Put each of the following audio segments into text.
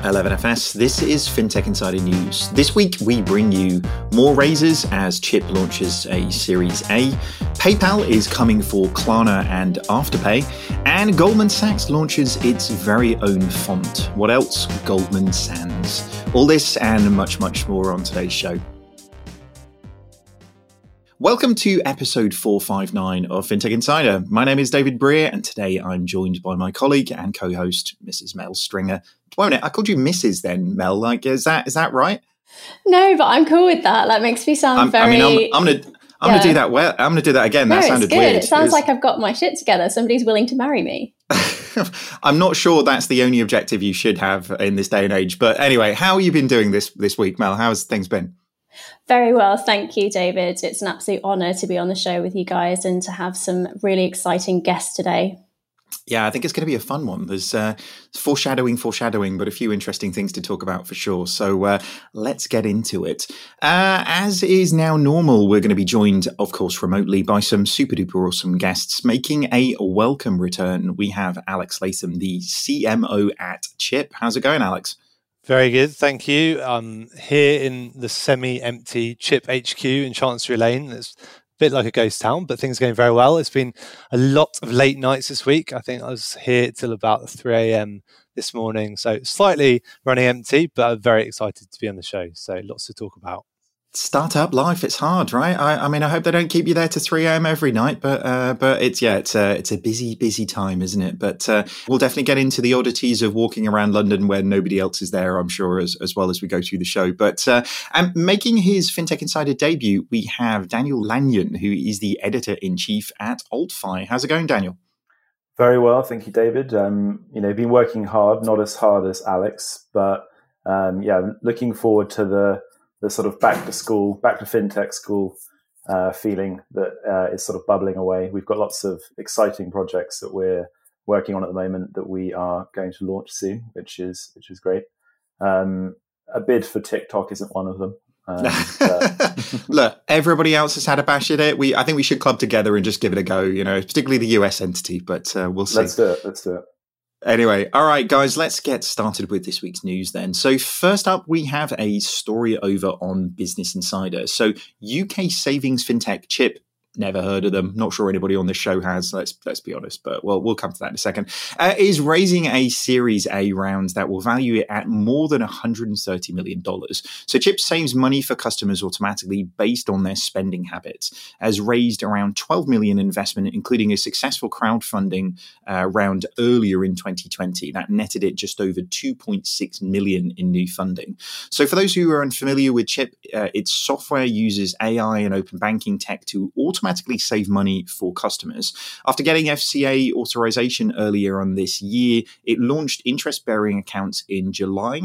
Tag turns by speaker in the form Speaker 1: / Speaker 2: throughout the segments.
Speaker 1: from 11FS. This is FinTech Insider News. This week, we bring you more raises as Chip launches a Series A. PayPal is coming for Klarna and Afterpay. And Goldman Sachs launches its very own font. What else? Goldman Sands. All this and much, much more on today's show. Welcome to episode 459 of FinTech Insider. My name is David Brear, and today I'm joined by my colleague and co-host, Mrs. Mel Stringer. Won't it? I called you Mrs. Then, Mel. Like, is that is that right?
Speaker 2: No, but I'm cool with that. That makes me sound
Speaker 1: I'm,
Speaker 2: very.
Speaker 1: I mean, I'm, I'm gonna. I'm yeah. gonna do that well. I'm gonna do that again.
Speaker 2: No,
Speaker 1: that sounded
Speaker 2: good.
Speaker 1: weird.
Speaker 2: It sounds like I've got my shit together. Somebody's willing to marry me.
Speaker 1: I'm not sure that's the only objective you should have in this day and age. But anyway, how have you been doing this this week, Mel? How's things been?
Speaker 2: Very well, thank you, David. It's an absolute honour to be on the show with you guys and to have some really exciting guests today.
Speaker 1: Yeah, I think it's going to be a fun one. There's uh, foreshadowing, foreshadowing, but a few interesting things to talk about for sure. So uh, let's get into it. Uh, as is now normal, we're going to be joined, of course, remotely by some super duper awesome guests. Making a welcome return, we have Alex Latham, the CMO at Chip. How's it going, Alex?
Speaker 3: Very good, thank you. I'm here in the semi-empty Chip HQ in Chancery Lane. It's bit like a ghost town, but things are going very well. It's been a lot of late nights this week. I think I was here till about 3 a.m. this morning, so slightly running empty, but I'm very excited to be on the show. So lots to talk about
Speaker 1: startup life it's hard right? I, I, mean i hope they don't keep you there to 3 a.m every night but uh, but it's yeah it's a it's a busy busy time isn't it? But uh, we'll definitely get into the oddities of walking around london when nobody else is there i'm sure as, as well as we go through the show. But uh, and making his fintech insider debut we have daniel lanyon who is the editor-in-chief at altfi. How's it going daniel?
Speaker 4: Very well thank you david. Um, you know been working hard not as hard as alex but um, yeah looking forward to the the sort of back to school, back to fintech school uh, feeling that uh, is sort of bubbling away. We've got lots of exciting projects that we're working on at the moment that we are going to launch soon, which is which is great. Um, a bid for TikTok isn't one of them. Um,
Speaker 1: Look, everybody else has had a bash at it. We, I think we should club together and just give it a go. You know, particularly the US entity, but uh, we'll see.
Speaker 4: Let's do it. Let's do it.
Speaker 1: Anyway, all right, guys, let's get started with this week's news then. So, first up, we have a story over on Business Insider. So, UK savings fintech Chip Never heard of them. Not sure anybody on this show has. Let's let's be honest, but well, we'll come to that in a second. Uh, is raising a Series A round that will value it at more than 130 million dollars. So Chip saves money for customers automatically based on their spending habits. Has raised around 12 million investment, including a successful crowdfunding uh, round earlier in 2020 that netted it just over 2.6 million in new funding. So for those who are unfamiliar with Chip, uh, its software uses AI and open banking tech to automate automatically save money for customers. After getting FCA authorization earlier on this year, it launched interest bearing accounts in July.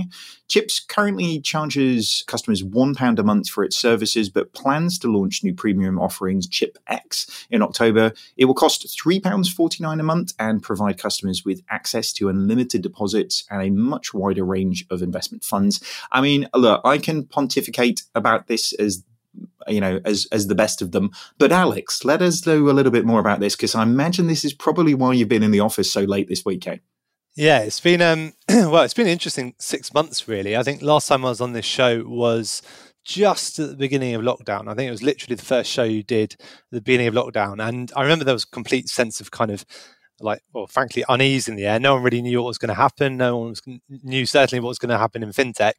Speaker 1: Chips currently charges customers £1 a month for its services, but plans to launch new premium offerings, Chip X, in October. It will cost £3.49 a month and provide customers with access to unlimited deposits and a much wider range of investment funds. I mean, look, I can pontificate about this as you know, as as the best of them. But Alex, let us know a little bit more about this because I imagine this is probably why you've been in the office so late this weekend.
Speaker 3: Yeah, it's been um well, it's been an interesting six months really. I think last time I was on this show was just at the beginning of lockdown. I think it was literally the first show you did at the beginning of lockdown. And I remember there was a complete sense of kind of like, well, frankly, unease in the air. No one really knew what was going to happen. No one was, knew certainly what was going to happen in fintech.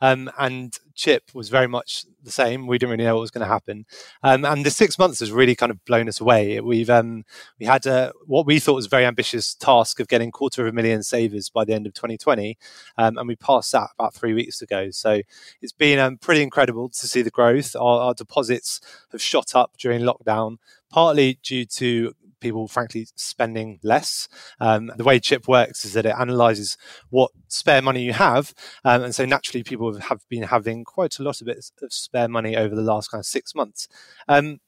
Speaker 3: Um, and Chip was very much the same. We didn't really know what was going to happen. Um, and the six months has really kind of blown us away. We've um, we had a, what we thought was a very ambitious task of getting quarter of a million savers by the end of 2020, um, and we passed that about three weeks ago. So it's been um, pretty incredible to see the growth. Our, our deposits have shot up during lockdown partly due to people frankly spending less. Um, the way Chip works is that it analyzes what spare money you have, um, and so naturally people have been having quite a lot of it of spare money over the last kind of six months. Um,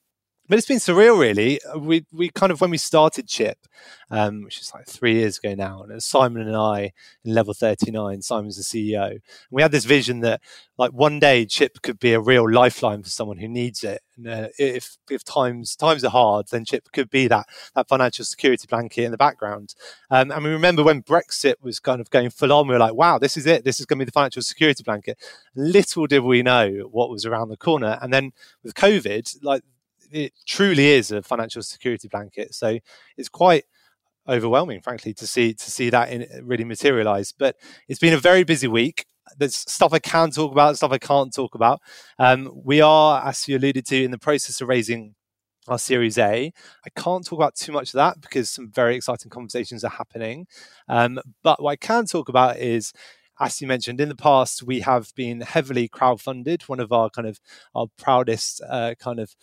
Speaker 3: but it's been surreal, really. We we kind of when we started Chip, um, which is like three years ago now, and Simon and I in level thirty nine. Simon's the CEO, and we had this vision that like one day Chip could be a real lifeline for someone who needs it. And uh, if if times times are hard, then Chip could be that that financial security blanket in the background. Um, and we remember when Brexit was kind of going full on, we were like, wow, this is it. This is going to be the financial security blanket. Little did we know what was around the corner. And then with COVID, like it truly is a financial security blanket. So it's quite overwhelming, frankly, to see to see that in, really materialize. But it's been a very busy week. There's stuff I can talk about, stuff I can't talk about. Um, we are, as you alluded to, in the process of raising our Series A. I can't talk about too much of that because some very exciting conversations are happening. Um, but what I can talk about is as you mentioned in the past, we have been heavily crowdfunded. One of our kind of our proudest uh, kind of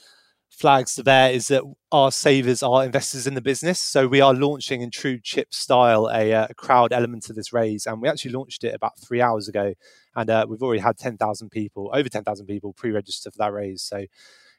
Speaker 3: flags there is that our savers are investors in the business. So we are launching in true chip style a, uh, crowd element to this raise, and we actually launched it about three hours ago, and uh, we've already had ten thousand people, over ten thousand people pre-register for that raise. So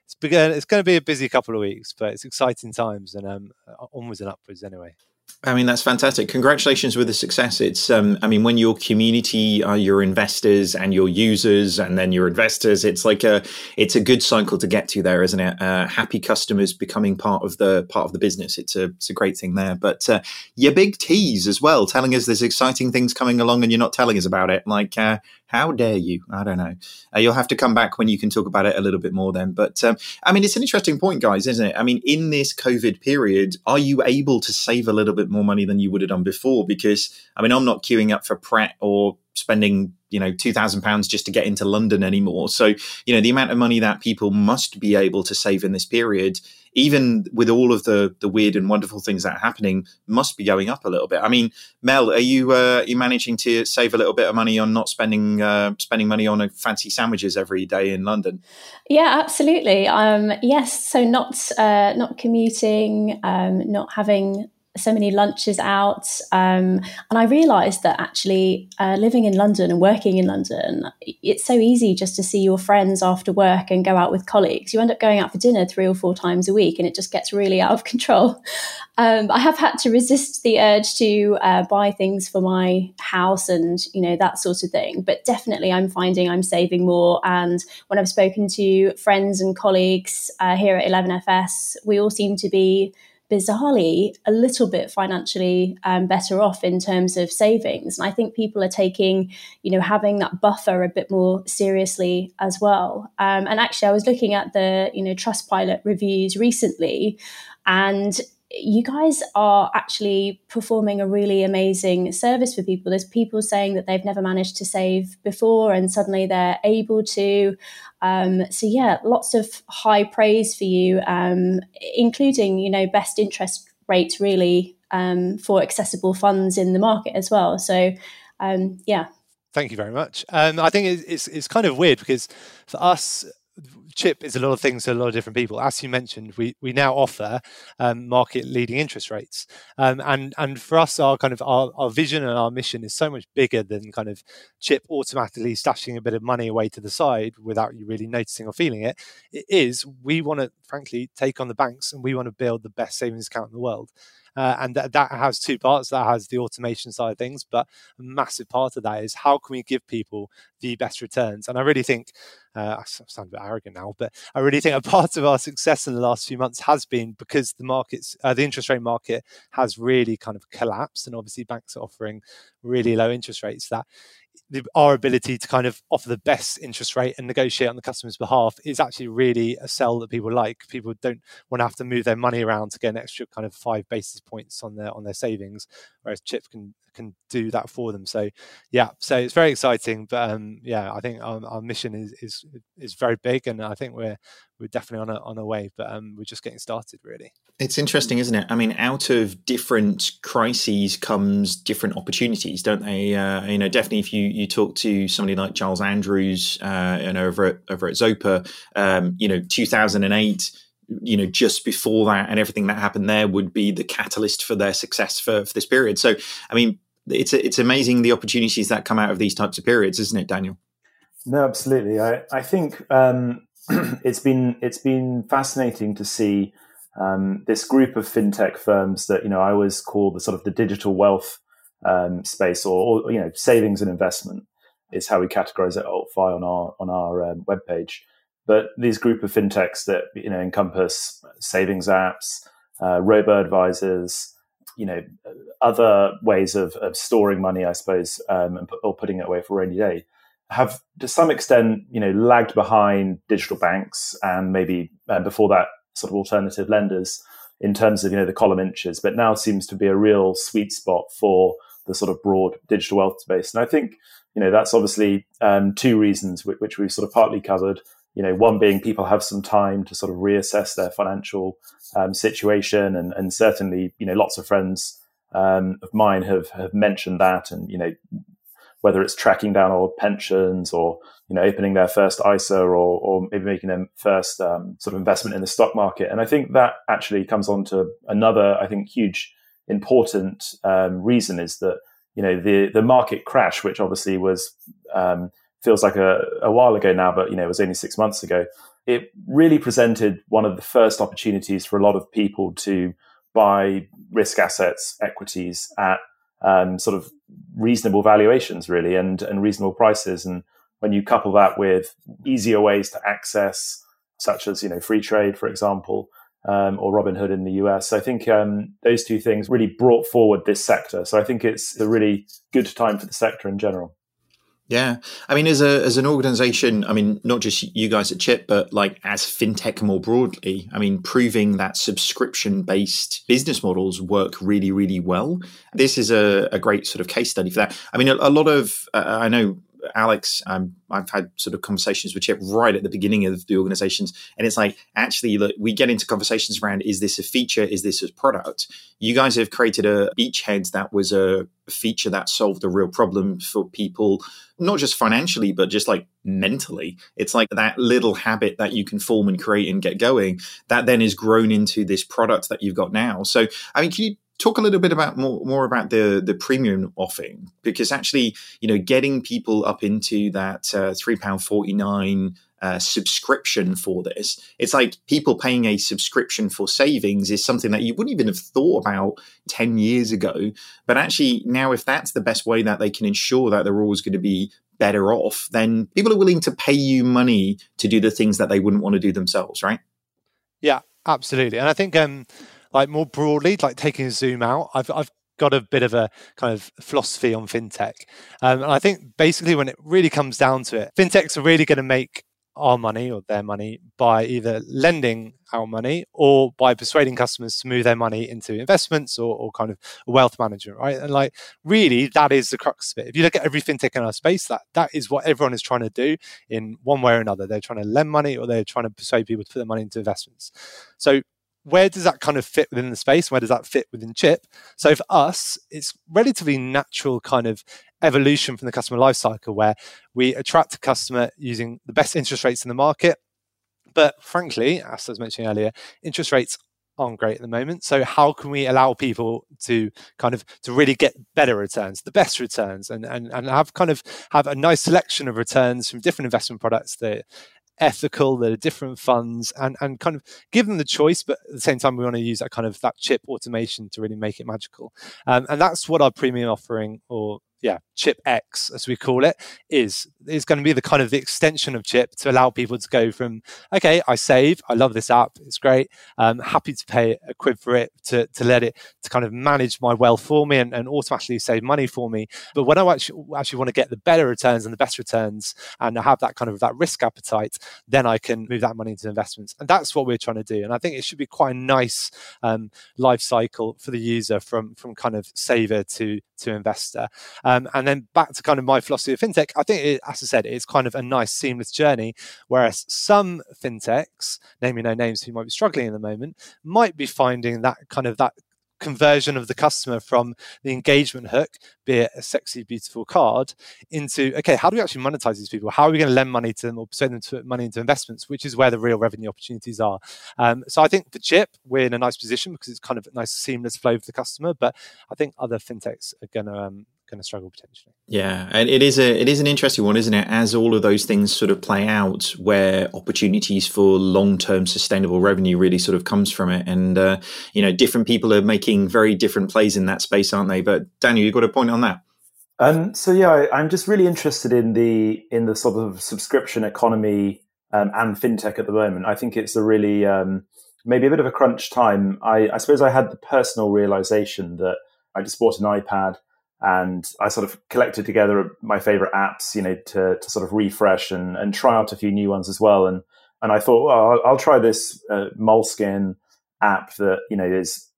Speaker 3: it's begun, it's going to be a busy couple of weeks, but it's exciting times and um, onwards and upwards anyway.
Speaker 1: I mean, that's fantastic. Congratulations with the success. It's, um, I mean, when your community are your investors and your users and then your investors, it's like a, it's a good cycle to get to there, isn't it? Uh, happy customers becoming part of the, part of the business. It's a, it's a great thing there. But, uh, your big tease as well, telling us there's exciting things coming along and you're not telling us about it. Like, uh, how dare you? I don't know. Uh, you'll have to come back when you can talk about it a little bit more then. But um, I mean, it's an interesting point, guys, isn't it? I mean, in this COVID period, are you able to save a little bit more money than you would have done before? Because I mean, I'm not queuing up for Pret or spending you know two thousand pounds just to get into London anymore. So you know the amount of money that people must be able to save in this period, even with all of the the weird and wonderful things that are happening, must be going up a little bit. I mean, Mel, are you uh, are you managing to save a little bit of money on not spending uh, spending money on fancy sandwiches every day in London?
Speaker 2: Yeah, absolutely. Um, yes, so not uh, not commuting, um, not having so many lunches out. Um, and I realized that actually uh, living in London and working in London, it's so easy just to see your friends after work and go out with colleagues. You end up going out for dinner three or four times a week and it just gets really out of control. Um, I have had to resist the urge to uh, buy things for my house and, you know, that sort of thing. But definitely I'm finding I'm saving more. And when I've spoken to friends and colleagues uh, here at 11FS, we all seem to be bizarrely a little bit financially um, better off in terms of savings. And I think people are taking, you know, having that buffer a bit more seriously as well. Um, and actually, I was looking at the, you know, Trustpilot reviews recently, and you guys are actually performing a really amazing service for people. There's people saying that they've never managed to save before and suddenly they're able to. Um, so yeah, lots of high praise for you, um, including you know best interest rates really um, for accessible funds in the market as well. So um, yeah.
Speaker 3: Thank you very much. I think it's, it's kind of weird because for us, chip is a lot of things to a lot of different people. As you mentioned, we we now offer um, market leading interest rates, um, and and for us, our kind of our, our vision and our mission is so much bigger than kind of chip automatically stashing a bit of money away to the side without you really noticing or feeling it. It is we want to frankly take on the banks and we want to build the best savings account in the world. Uh, and that, that has two parts. That has the automation side of things, but a massive part of that is how can we give people the best returns? And I really think, uh, I sound a bit arrogant now, but I really think a part of our success in the last few months has been because the markets, uh, the interest rate market has really kind of collapsed, and obviously banks are offering really low interest rates. That the, our ability to kind of offer the best interest rate and negotiate on the customer's behalf is actually really a sell that people like. People don't want to have to move their money around to get an extra kind of five basis points on their on their savings, whereas Chip can can do that for them. So yeah, so it's very exciting. But um, yeah, I think our, our, mission is is is very big, and I think we're we're definitely on a on a way. But um, we're just getting started, really.
Speaker 1: It's interesting, isn't it? I mean, out of different crises comes different opportunities, don't they? Uh, you know, definitely if you you talk to somebody like Giles Andrews, uh, and over at over at Zopa, um, you know, two thousand and eight you know just before that and everything that happened there would be the catalyst for their success for, for this period so i mean it's it's amazing the opportunities that come out of these types of periods isn't it daniel
Speaker 4: no absolutely i i think um it's been it's been fascinating to see um, this group of fintech firms that you know I always call the sort of the digital wealth um, space, or, or, you know savings and investment is how we categorize it on our on our um, webpage. But these group of fintechs that you know encompass savings apps, uh, robo advisors, you know, other ways of, of storing money, I suppose, um, and, or putting it away for a rainy day, have to some extent, you know, lagged behind digital banks and maybe uh, before that, sort of alternative lenders in terms of you know the column inches, but now seems to be a real sweet spot for the sort of broad digital wealth space. And I think you know that's obviously um, two reasons which, which we've sort of partly covered. You know, one being people have some time to sort of reassess their financial um, situation, and, and certainly, you know, lots of friends um, of mine have have mentioned that, and you know, whether it's tracking down old pensions or you know opening their first ISA or or maybe making their first um, sort of investment in the stock market, and I think that actually comes on to another, I think, huge important um, reason is that you know the the market crash, which obviously was um, feels like a, a while ago now, but you know, it was only six months ago. It really presented one of the first opportunities for a lot of people to buy risk assets, equities at um, sort of reasonable valuations, really, and and reasonable prices. And when you couple that with easier ways to access, such as you know Freetrade, for example, um, or Robinhood in the US, I think um, those two things really brought forward this sector. So I think it's a really good time for the sector in general.
Speaker 1: Yeah, I mean, as a as an organization, I mean, not just you guys at Chip, but like as fintech more broadly, I mean, proving that subscription based business models work really, really well. This is a, a great sort of case study for that. I mean, a, a lot of uh, I know Alex, um, I've had sort of conversations with Chip right at the beginning of the organizations, and it's like actually, look, we get into conversations around: is this a feature? Is this a product? You guys have created a beachhead that was a feature that solved a real problem for people, not just financially, but just like mentally. It's like that little habit that you can form and create and get going that then is grown into this product that you've got now. So, I mean, can you talk a little bit about more, more about the the premium offering because actually you know getting people up into that uh, three pound forty nine uh, subscription for this. It's like people paying a subscription for savings is something that you wouldn't even have thought about 10 years ago. But actually, now, if that's the best way that they can ensure that they're always going to be better off, then people are willing to pay you money to do the things that they wouldn't want to do themselves, right?
Speaker 3: Yeah, absolutely. And I think, um, like more broadly, like taking a zoom out, I've I've got a bit of a kind of philosophy on fintech, um, and I think basically when it really comes down to it, fintechs are really going to make our money or their money by either lending our money or by persuading customers to move their money into investments or, or, kind of wealth management, right? And like really that is the crux of it. If you look at every fintech in our space, that that is what everyone is trying to do in one way or another. They're trying to lend money or they're trying to persuade people to put their money into investments. So where does that kind of fit within the space? Where does that fit within chip? So for us, it's relatively natural kind of evolution from the customer lifecycle where we attract a customer using the best interest rates in the market. But frankly, as I was mentioning earlier, interest rates aren't great at the moment. So how can we allow people to kind of to really get better returns, the best returns, and and, and have kind of have a nice selection of returns from different investment products that ethical, there are different funds, and and kind of give them the choice, but at the same time, we want to use that kind of that chip automation to really make it magical. Um, and that's what our premium offering or yeah, chip X, as we call it, is is going to be the kind of the extension of chip to allow people to go from okay, I save, I love this app, it's great, I'm happy to pay a quid for it to to let it to kind of manage my wealth for me and, and automatically save money for me. But when I actually actually want to get the better returns and the best returns, and I have that kind of that risk appetite, then I can move that money into investments, and that's what we're trying to do. And I think it should be quite a nice um, life cycle for the user from from kind of saver to to investor. Um, and then back to kind of my philosophy of fintech, I think, it, as I said, it's kind of a nice seamless journey. Whereas some fintechs, naming no names who might be struggling in the moment, might be finding that kind of that conversion of the customer from the engagement hook, be it a sexy, beautiful card, into okay, how do we actually monetize these people? How are we going to lend money to them or persuade them to put money into investments, which is where the real revenue opportunities are. Um, so I think for Chip, we're in a nice position because it's kind of a nice seamless flow for the customer. But I think other fintechs are going to um, going to struggle potentially.
Speaker 1: Yeah, and it is a it is an interesting one, isn't it? As all of those things sort of play out, where opportunities for long term sustainable revenue really sort of comes from it, and uh, you know, different people are making very different plays in that space, aren't they? But Daniel, you've got a point on that.
Speaker 4: Um, so yeah, I, am just really interested in the in the sort of subscription economy um, and fintech at the moment. I think it's a really um, maybe a bit of a crunch time. I, I suppose I had the personal realization that I just bought an iPad and I sort of collected together my favorite apps, you know, to, to sort of refresh and, and try out a few new ones as well. And and I thought, well, I'll, I'll try this uh, Moleskine app that you know is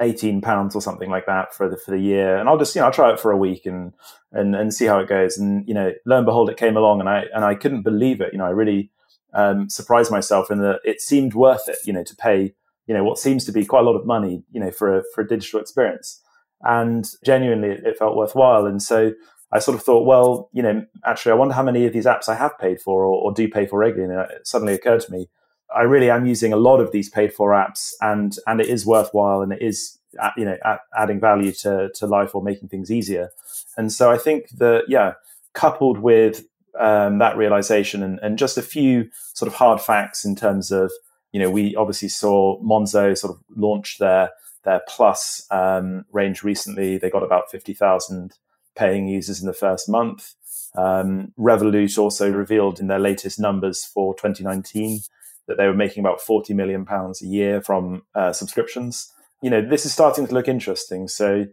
Speaker 4: eighteen pounds or something like that for the for the year, and I'll just you know I'll try it for a week and and and see how it goes. And you know, lo and behold, it came along, and I and I couldn't believe it. You know, I really um, surprised myself in that it seemed worth it. You know, to pay you know what seems to be quite a lot of money, you know, for a for a digital experience and genuinely it felt worthwhile. And so I sort of thought, well, you know, actually, I wonder how many of these apps I have paid for or, or do pay for regularly. And it suddenly occurred to me, I really am using a lot of these paid for apps, and and it is worthwhile, and it is you know adding value to to life or making things easier. And so I think that yeah, coupled with um, that realization and, and just a few sort of hard facts in terms of you know we obviously saw Monzo sort of launch their their Plus um, range recently. They got about 50,000 paying users in the first month. Um, Revolut also revealed in their latest numbers for 2019 that they were making about 40 million pounds a year from uh, subscriptions. You know, this is starting to look interesting. So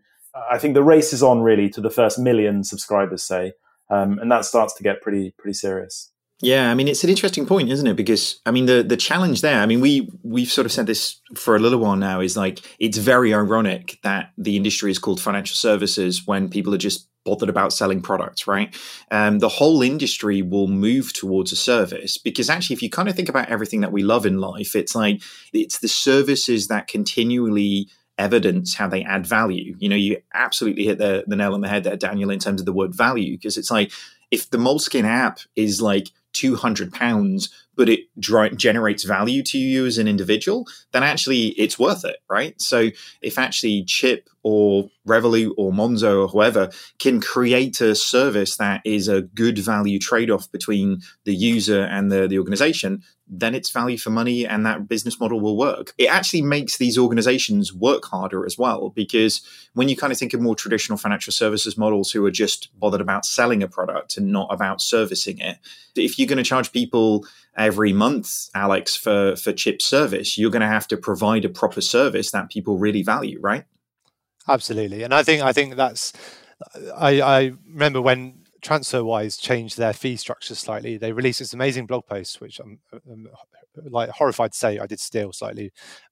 Speaker 4: I think the race is on really to the first million subscribers, say, um, and that starts to get pretty pretty serious.
Speaker 1: Yeah, I mean it's an interesting point, isn't it? Because I mean the the challenge there, I mean we we've sort of said this for a little while now is like it's very ironic that the industry is called financial services when people are just bothered about selling products, right? Um, the whole industry will move towards a service because actually, if you kind of think about everything that we love in life, it's like it's the services that continually evidence how they add value. You know, you absolutely hit the, the nail on the head there, Daniel, in terms of the word value, because it's like if the Moleskine app is like 200 pounds but it generates value to you as an individual then actually it's worth it right? So if actually chip or revolut or monzo or whoever can create a service that is a good value trade-off between the user and the, the organization then it's value for money and that business model will work. It actually makes these organizations work harder as well, because when you kind of think of more traditional financial services models who are just bothered about selling a product and not about servicing it, if you're going to charge people every month, Alex, for, for chip service, you're going to have to provide a proper service that people really value, right?
Speaker 3: Absolutely. And I think, I think that's, I, I remember when TransferWise changed their fee structure slightly. They released this amazing blog post, which I'm, I'm, like horrified to say I did steal slightly,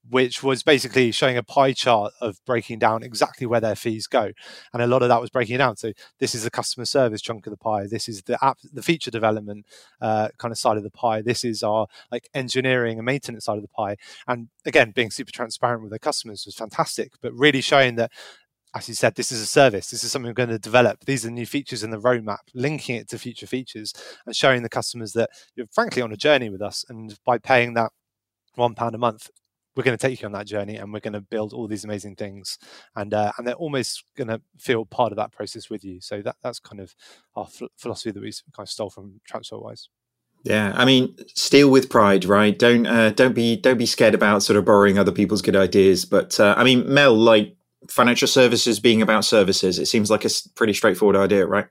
Speaker 3: which was basically showing a pie chart of breaking down exactly where their fees go, and a lot of that was breaking down. So this is the customer service chunk of the pie. This is the app, the feature development uh, kind of side of the pie. This is our like engineering and maintenance side of the pie. And again, being super transparent with their customers was fantastic, but really showing that as you said, this is a service. This is something we're going to develop. These are new features in the roadmap, linking it to future features and showing the customers that you're frankly on a journey with us. And by paying that one pound a month, we're going to take you on that journey and we're going to build all these amazing things. And uh, and they're almost going to feel part of that process with you. So that that's kind of our philosophy that we kind of stole from TransferWise.
Speaker 1: Yeah, I mean, steal with pride, right? Don't uh, don't be don't be scared about sort of borrowing other people's good ideas. But uh, I mean, Mel, like financial services being about services. It seems like a pretty straightforward idea, right?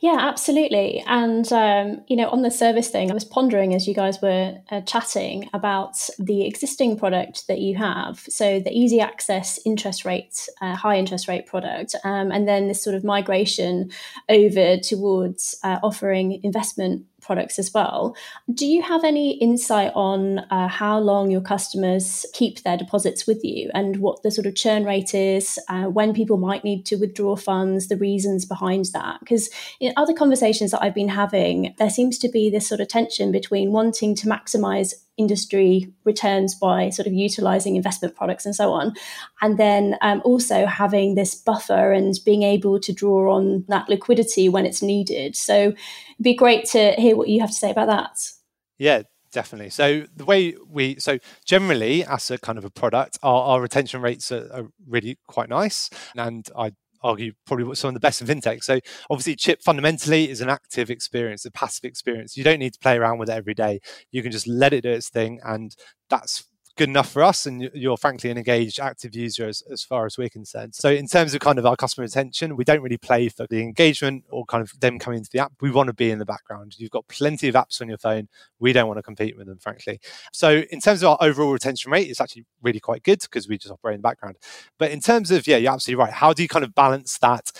Speaker 2: Yeah, absolutely. And, um, you know, on the service thing, I was pondering as you guys were uh, chatting about the existing product that you have. So the easy access interest rate, uh, high interest rate product, um, and then this sort of migration over towards uh, offering investment products as well. Do you have any insight on uh, how long your customers keep their deposits with you and what the sort of churn rate is, uh, when people might need to withdraw funds, the reasons behind that? Because in other conversations that I've been having, there seems to be this sort of tension between wanting to maximize industry returns by sort of utilizing investment products and so on. And then um, also having this buffer and being able to draw on that liquidity when it's needed. So it'd be great to hear what you have to say about that.
Speaker 3: Yeah, definitely. So the way we so generally as a kind of a product, our, our retention rates are, are, really quite nice, and I argue probably some of the best in fintech. So obviously, chip fundamentally is an active experience, a passive experience. You don't need to play around with it every day. You can just let it do its thing, and that's good enough for us and you're frankly an engaged active user as, as far as we're concerned. So in terms of kind of our customer retention we don't really play for the engagement or kind of them coming into the app. We want to be in the background. You've got plenty of apps on your phone. We don't want to compete with them frankly. So in terms of our overall retention rate it's actually really quite good because we just operate in the background. But in terms of yeah you're absolutely right. How do you kind of balance that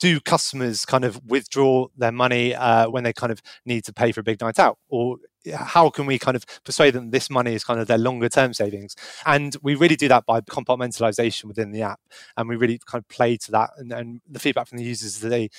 Speaker 3: do customers kind of withdraw their money uh, when they kind of need to pay for a big night out? Or how can we kind of persuade them this money is kind of their longer term savings? And we really do that by compartmentalization within the app and we really kind of play to that and, and the feedback from the users is that they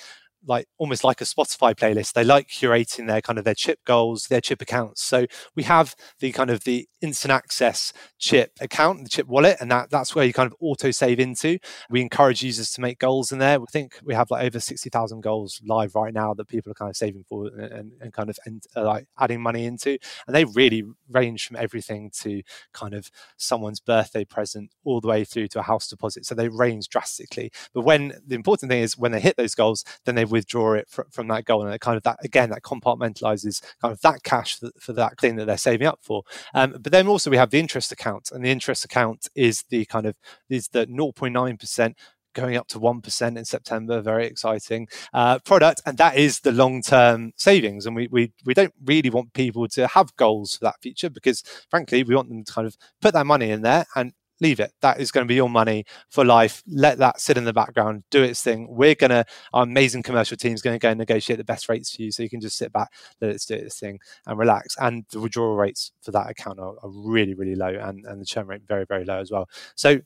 Speaker 3: like almost like a Spotify playlist. They like curating their kind of their chip goals, their chip accounts. So we have the kind of the instant access chip account, the chip wallet, and that that's where you kind of auto save into. We encourage users to make goals in there. We think we have like over sixty thousand goals live right now that people are kind of saving for and, and, and kind of and, uh, like adding money into, and they really range from everything to kind of someone's birthday present all the way through to a house deposit. So they range drastically. But when the important thing is when they hit those goals, then they withdraw it fr- from that goal, and it kind of that again that compartmentalizes kind of that cash for, for that thing that they're saving up for. Um, but then also we have the interest account, and the interest account is the kind of is the 0.9 percent going up to 1% in September. Very exciting uh, product. And that is the long term savings. And we, we, we don't really want people to have goals for that feature because, frankly, we want them to kind of put that money in there and leave it. That is going to be your money for life. Let that sit in the background, do its thing. We're going to, our amazing commercial team is going to go and negotiate the best rates for you. So you can just sit back, let it do its thing and relax. And the withdrawal rates for that account are, are really, really low and, and the churn rate very, very low as well. So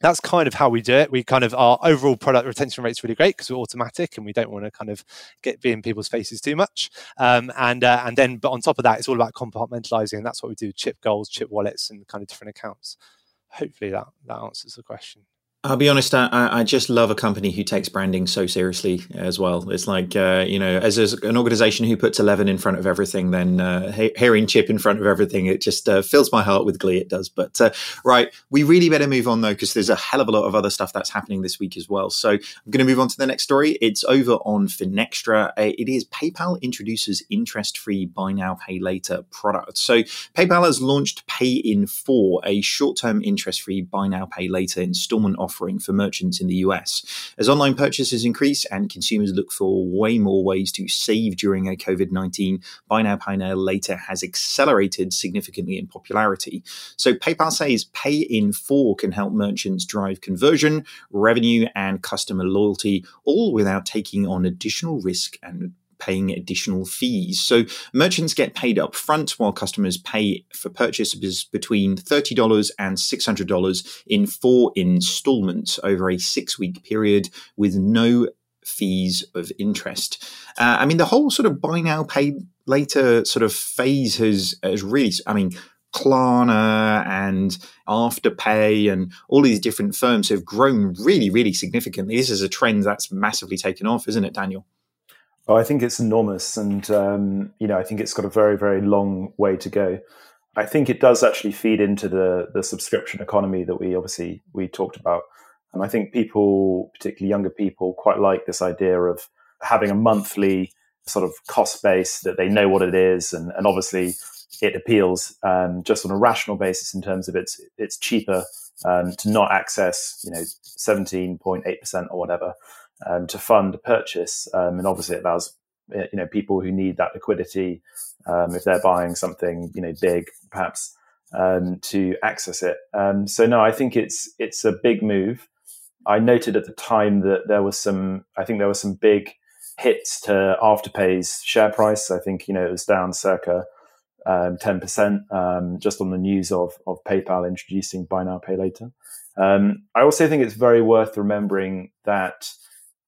Speaker 3: that's kind of how we do it. We kind of our overall product retention rate is really great because we're automatic and we don't want to kind of get be in people's faces too much. Um, and uh, and then, but on top of that, it's all about compartmentalizing, and that's what we do: chip goals, chip wallets, and kind of different accounts hopefully that that answers the question.
Speaker 1: I'll be honest. I, I, just love a company who takes branding so seriously as well. It's like uh, you know, as, as, an organization who puts eleven in front of everything, then uh, hearing chip in front of everything, it just uh, fills my heart with glee. It does. But uh, right, we really better move on though, because there's a hell of a lot of other stuff that's happening this week as well. So I'm going to move on to the next story. It's over on Finextra. Uh, it is PayPal introduces interest-free buy now, pay later product. So PayPal has launched Pay in Four, a short-term interest-free buy now, pay later installment offering for merchants in the US. As online purchases increase and consumers look for way more ways to save during a COVID 19, Buy Now, Pay Now Later has accelerated significantly in popularity. So PayPal says Pay in 4 can help merchants drive conversion, revenue, and customer loyalty, all without taking on additional risk and paying additional fees. So merchants get paid up front while customers pay for purchases between $30 and $600 in four installments over a six week period with no fees of interest. Uh, I mean, the whole sort of buy now, pay later sort of phase has, has really, I mean, Klarna and Afterpay and all these different firms have grown really, really significantly. This is a trend that's massively taken off, isn't it, Daniel?
Speaker 4: Oh, I think it's enormous, and um, you know, I think it's got a very, very long way to go. I think it does actually feed into the the subscription economy that we obviously we talked about, and I think people, particularly younger people, quite like this idea of having a monthly sort of cost base that they know what it is, and, and obviously it appeals um, just on a rational basis in terms of it's it's cheaper um, to not access you know seventeen point eight percent or whatever um, to fund a purchase. Um, and obviously, it allows you know people who need that liquidity um, if they're buying something you know big, perhaps um, to access it. Um, so no, I think it's it's a big move. I noted at the time that there was some. I think there was some big hits to Afterpay's share price. I think you know it was down circa um, ten percent just on the news of of PayPal introducing buy now pay later. Um, I also think it's very worth remembering that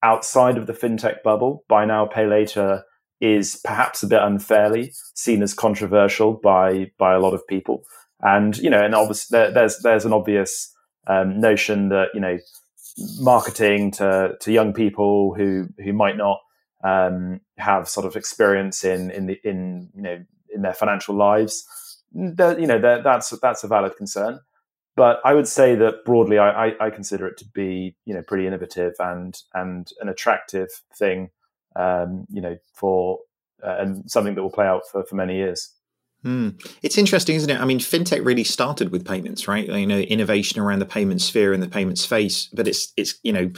Speaker 4: outside of the fintech bubble, buy now, pay later is perhaps a bit unfairly seen as controversial by by a lot of people. And you know, and obviously there, there's there's an obvious um, notion that you know marketing to to young people who who might not um, have sort of experience in in the in you know in their financial lives. That, you know that, that's that's a valid concern. But I would say that broadly, I, I, I, consider it to be you know pretty innovative and and an attractive thing, um, you know, for uh, and something that will play out for, for many years.
Speaker 1: Hmm. It's interesting, isn't it? I mean, fintech really started with payments, right? You know, innovation around the payment sphere and the payment space, but it's it's you know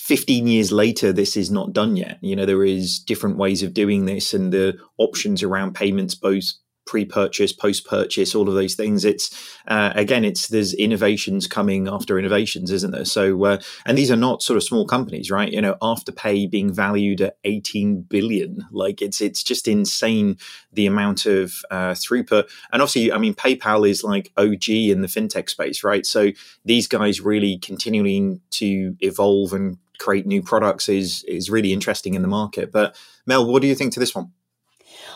Speaker 1: 15 years later, this is not done yet. You know, there is different ways of doing this and the options around payments, both pre-purchase, post-purchase, all of those things. It's uh, again, it's there's innovations coming after innovations, isn't there? So, uh, and these are not sort of small companies, right? You know, Afterpay being valued at 18 billion, like it's it's just insane the amount of uh, throughput. And obviously, I mean, PayPal is like OG in the fintech space, right? So these guys really continuing to evolve and create new products is is really interesting in the market. But Mel, what do you think to this one?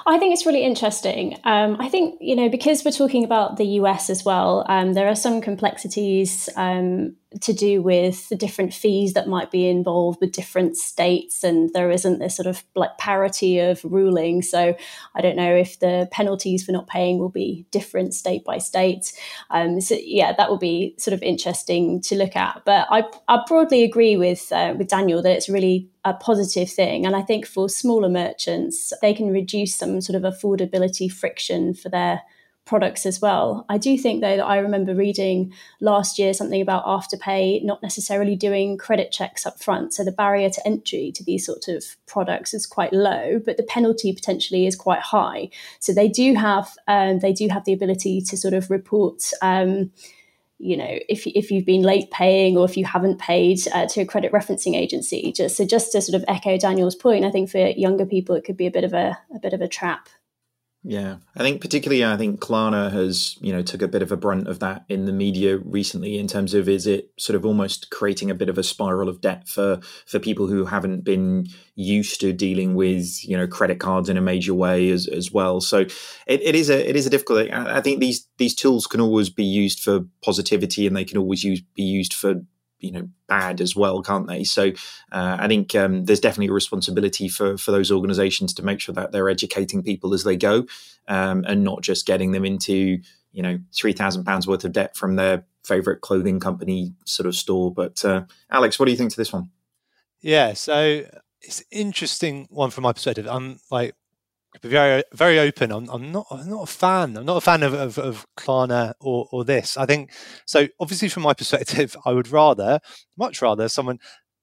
Speaker 2: I think it's really interesting. Um, I think, you know, because we're talking about the US as well, um, there are some complexities um, to do with the different fees that might be involved with different states, and there isn't this sort of like parity of ruling. So I don't know if the penalties for not paying will be different state by state. Um, so yeah, that will be sort of interesting to look at. But I, I broadly agree with uh, with Daniel that it's really a positive thing, and I think for smaller merchants, they can reduce some sort of affordability friction for their products as well. I do think though that I remember reading last year something about Afterpay not necessarily doing credit checks up front. So the barrier to entry to these sort of products is quite low, but the penalty potentially is quite high. So they do have um, they do have the ability to sort of report. Um, you know, if, if you've been late paying or if you haven't paid uh, to a credit referencing agency, just so just to sort of echo Daniel's point, I think for younger people it could be a bit of a, a bit of a trap.
Speaker 1: Yeah, I think particularly I think Klarna has you know took a bit of a brunt of that in the media recently in terms of is it sort of almost creating a bit of a spiral of debt for for people who haven't been used to dealing with you know credit cards in a major way as as well. So it, it is a it is a difficult. I think these these tools can always be used for positivity and they can always use be used for you know bad as well, can't they? So uh, I think um, there's definitely a responsibility for for those organisations to make sure that they're educating people as they go, um, and not just getting them into you know three thousand pounds worth of debt from their favourite clothing company sort of store. But uh, Alex, what do you think to this one?
Speaker 3: Yeah, so it's interesting one from my perspective. I'm like very very open. I'm, I'm not I'm not a fan. I'm not a fan of, of, of Klarna or, or this. I think so. Obviously, from my perspective, I would rather, much rather, someone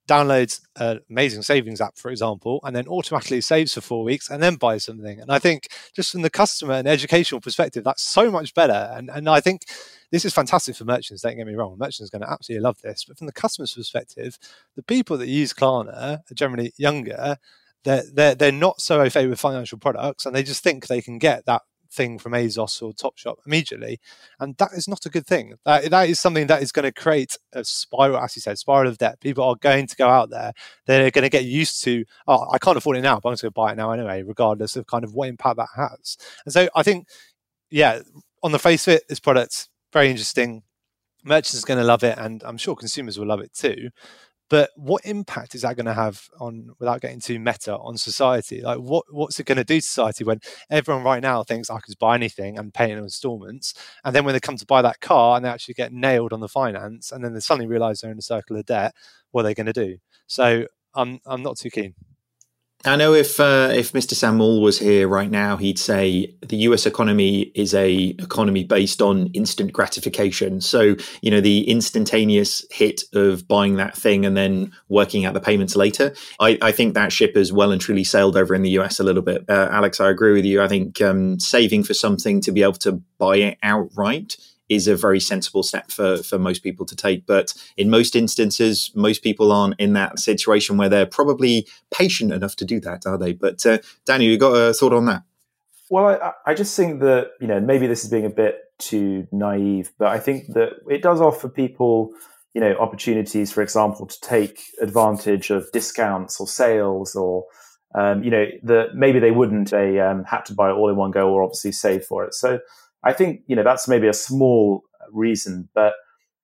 Speaker 3: downloads an amazing savings app, for example, and then automatically saves for four weeks and then buys something. And I think just from the customer and educational perspective, that's so much better. And and I think this is fantastic for merchants. Don't get me wrong, merchants are going to absolutely love this. But from the customer's perspective, the people that use Klarna are generally younger they're, they're, they're not so au fait with financial products and they just think they can get that thing from ASOS or Topshop immediately. And that is not a good thing. That, that is something that is going to create a spiral, as you said, spiral of debt. People are going to go out there. They're going to get used to, oh, I can't afford it now, but I'm going to buy it now anyway, regardless of kind of what impact that has. And so I think, yeah, on the face of it, this product's very interesting. Merchants are going to love it, and I'm sure consumers will love it too. But what impact is that going to have on, without getting too meta, on society? Like, what what's it going to do to society when everyone right now thinks I could buy anything and pay in installments, and then when they come to buy that car and they actually get nailed on the finance, and then they suddenly realise they're in a circle of debt, what are they going to do? So I'm I'm not too keen.
Speaker 1: I know if uh, if Mr. Sam Maule was here right now, he'd say the U.S. economy is a economy based on instant gratification. So you know the instantaneous hit of buying that thing and then working out the payments later. I, I think that ship has well and truly sailed over in the U.S. a little bit. Uh, Alex, I agree with you. I think um, saving for something to be able to buy it outright is a very sensible step for, for most people to take. But in most instances, most people aren't in that situation where they're probably patient enough to do that, are they? But uh, Daniel, you got a thought on that?
Speaker 4: Well, I, I just think that, you know, maybe this is being a bit too naive, but I think that it does offer people, you know, opportunities, for example, to take advantage of discounts or sales or, um, you know, that maybe they wouldn't, they um, had to buy it all in one go or obviously save for it. So I think, you know, that's maybe a small reason, but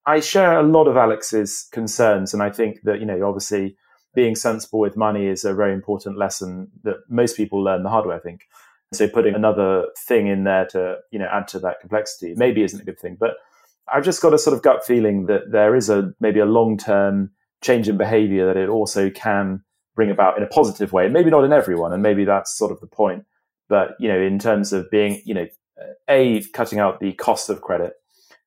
Speaker 4: I share a lot of Alex's concerns. And I think that, you know, obviously being sensible with money is a very important lesson that most people learn the hard way, I think. So putting another thing in there to, you know, add to that complexity maybe isn't a good thing. But I've just got a sort of gut feeling that there is a maybe a long term change in behavior that it also can bring about in a positive way. Maybe not in everyone, and maybe that's sort of the point. But you know, in terms of being, you know, a cutting out the cost of credit,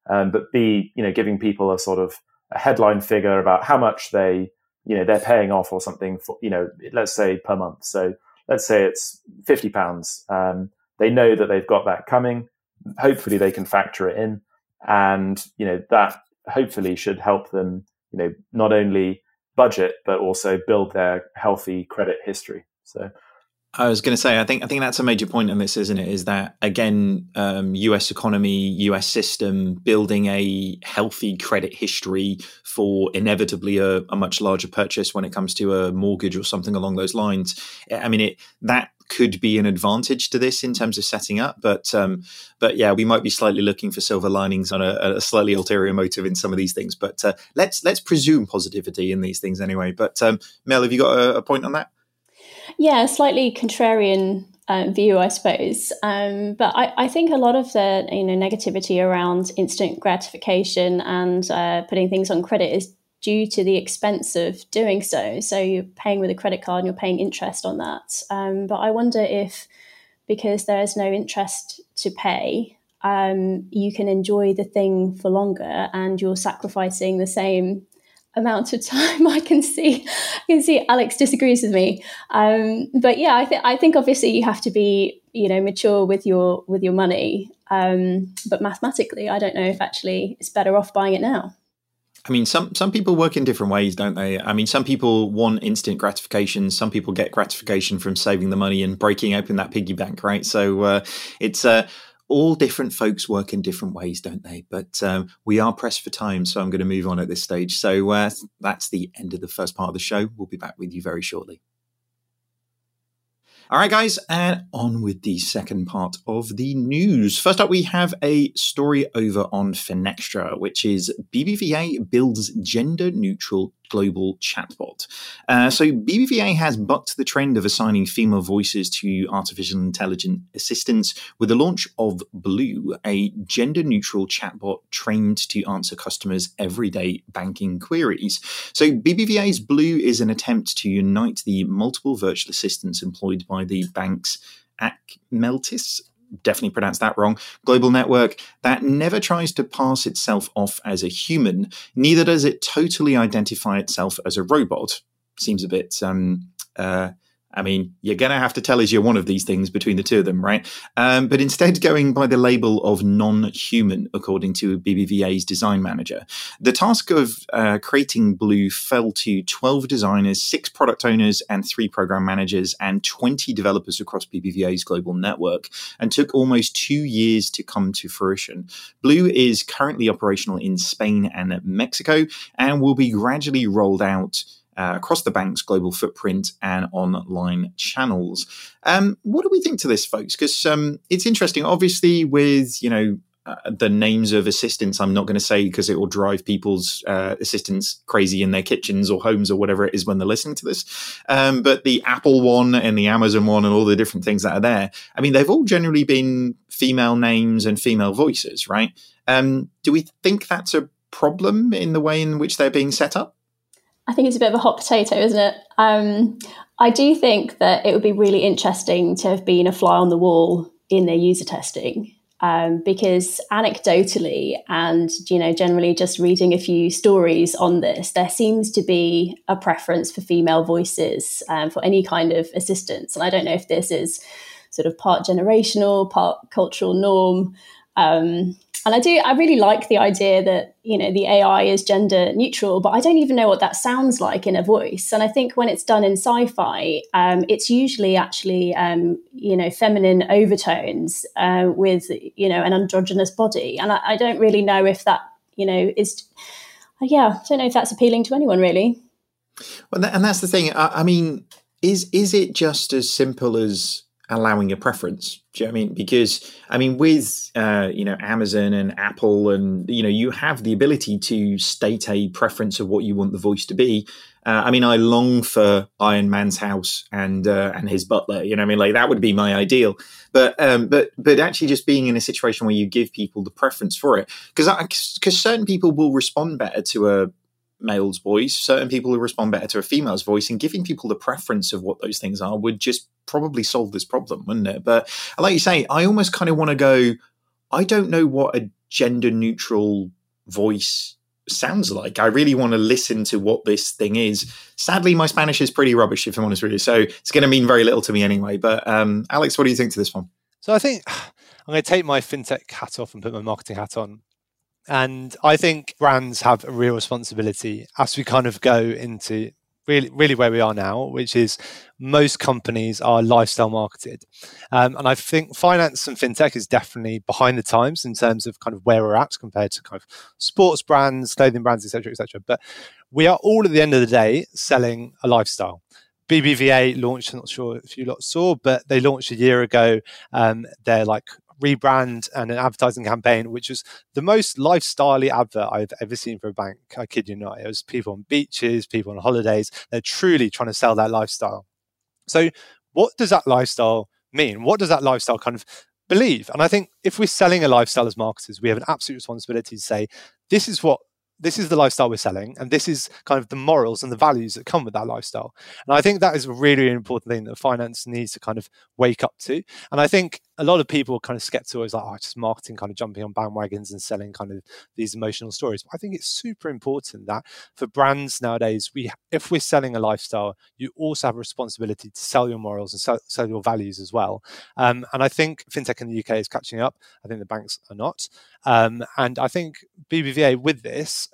Speaker 4: um, but b you know giving people a sort of a headline figure about how much they you know they're paying off or something for you know let's say per month. So let's say it's fifty pounds. Um, they know that they've got that coming. Hopefully, they can factor it in, and you know that hopefully should help them. You know, not only budget but also build their healthy credit history. So
Speaker 1: I was going to say, I think I think that's a major point in this, isn't it? Is that again, um, U.S. economy, U.S. system, building a healthy credit history for inevitably a, a, much larger purchase when it comes to a mortgage or something along those lines. I mean, it that could be an advantage to this in terms of setting up, but um, but yeah, we might be slightly looking for silver linings on a, a slightly ulterior motive in some of these things. But uh, let's let's presume positivity in these things anyway. But um, Mel, have you got a, a point on that?
Speaker 2: Yeah, slightly contrarian uh, view, I suppose. Um, but I, I, think a lot of the you know negativity around instant gratification and uh, putting things on credit is due to the expense of doing so. So you're paying with a credit card and you're paying interest on that. Um, but I wonder if because there is no interest to pay, um, you can enjoy the thing for longer and you're sacrificing the same amount of time. I can see, I can see Alex disagrees with me. Um, but yeah, I think I think obviously you have to be, you know, mature with your with your money. Um, but mathematically, I don't know if actually it's better off buying it now.
Speaker 1: I mean, some some people work in different ways, don't they? I mean, some people want instant gratification. Some people get gratification from saving the money and breaking open that piggy bank, right? So uh, it's uh, all different folks work in different ways, don't they? But um, we are pressed for time, so I'm going to move on at this stage. So uh, that's the end of the first part of the show. We'll be back with you very shortly. All right, guys, and on with the second part of the news. First up, we have a story over on Finextra, which is BBVA builds gender neutral global chatbot. Uh, so BBVA has bucked the trend of assigning female voices to artificial intelligent assistants with the launch of Blue, a gender neutral chatbot trained to answer customers' everyday banking queries. So BBVA's Blue is an attempt to unite the multiple virtual assistants employed by the bank's Acmeltis definitely pronounced that wrong, global network that never tries to pass itself off as a human, neither does it totally identify itself as a robot. Seems a bit um, uh, I mean, you're going to have to tell us you're one of these things between the two of them, right? Um, but instead, going by the label of non human, according to BBVA's design manager. The task of uh, creating Blue fell to 12 designers, six product owners, and three program managers, and 20 developers across BBVA's global network, and took almost two years to come to fruition. Blue is currently operational in Spain and Mexico and will be gradually rolled out uh, across the bank's global footprint and online channels. Um, what do we think to this, folks? Because um, it's interesting. Obviously, with you know uh, the names of assistants, I'm not going to say because it will drive people's uh, assistants crazy in their kitchens or homes or whatever it is when they're listening to this. Um, but the Apple one and the Amazon one and all the different things that are there, I mean, they've all generally been female names and female voices, right? Um, do we think that's a problem in the way in which they're being set up?
Speaker 2: I think it's a bit of a hot potato, isn't it? Um, I do think that it would be really interesting to have been a fly on the wall in their user testing. Um, because anecdotally and you know generally just reading a few stories on this there seems to be a preference for female voices um, for any kind of assistance and i don't know if this is sort of part generational part cultural norm um, and I do, I really like the idea that, you know, the AI is gender neutral, but I don't even know what that sounds like in a voice. And I think when it's done in sci fi, um, it's usually actually, um, you know, feminine overtones uh, with, you know, an androgynous body. And I, I don't really know if that, you know, is, yeah, I don't know if that's appealing to anyone really.
Speaker 1: Well, and that's the thing. I, I mean, is is it just as simple as allowing a preference. Do you know I mean? Because I mean, with uh, you know Amazon and Apple, and you know, you have the ability to state a preference of what you want the voice to be. Uh, I mean, I long for Iron Man's house and uh, and his butler. You know, I mean, like that would be my ideal. But um, but but actually, just being in a situation where you give people the preference for it, because because certain people will respond better to a male's voice. Certain people who respond better to a female's voice, and giving people the preference of what those things are would just probably solve this problem, wouldn't it? But like you say, I almost kind of want to go. I don't know what a gender neutral voice sounds like. I really want to listen to what this thing is. Sadly, my Spanish is pretty rubbish, if I'm honest with you. So it's going to mean very little to me anyway. But um, Alex, what do you think to this one?
Speaker 3: So I think I'm going to take my fintech hat off and put my marketing hat on. And I think brands have a real responsibility as we kind of go into really, really where we are now, which is most companies are lifestyle marketed. Um, and I think finance and fintech is definitely behind the times in terms of kind of where we're at compared to kind of sports brands, clothing brands, etc., etc. But we are all at the end of the day selling a lifestyle. BBVA launched, I'm not sure if you lot saw, but they launched a year ago. Um, they're like rebrand and an advertising campaign, which was the most lifestyle advert I've ever seen for a bank. I kid you not. It was people on beaches, people on holidays. They're truly trying to sell that lifestyle. So, what does that lifestyle mean? What does that lifestyle kind of believe? And I think if we're selling a lifestyle as marketers, we have an absolute responsibility to say, this is what this is the lifestyle we're selling and this is kind of the morals and the values that come with that lifestyle and i think that is a really, really important thing that finance needs to kind of wake up to and i think a lot of people are kind of skeptical is like oh just marketing kind of jumping on bandwagons and selling kind of these emotional stories. But i think it's super important that for brands nowadays we if we're selling a lifestyle you also have a responsibility to sell your morals and sell, sell your values as well. Um, and i think fintech in the uk is catching up. I think the banks are not. Um, and I think BBVA with this,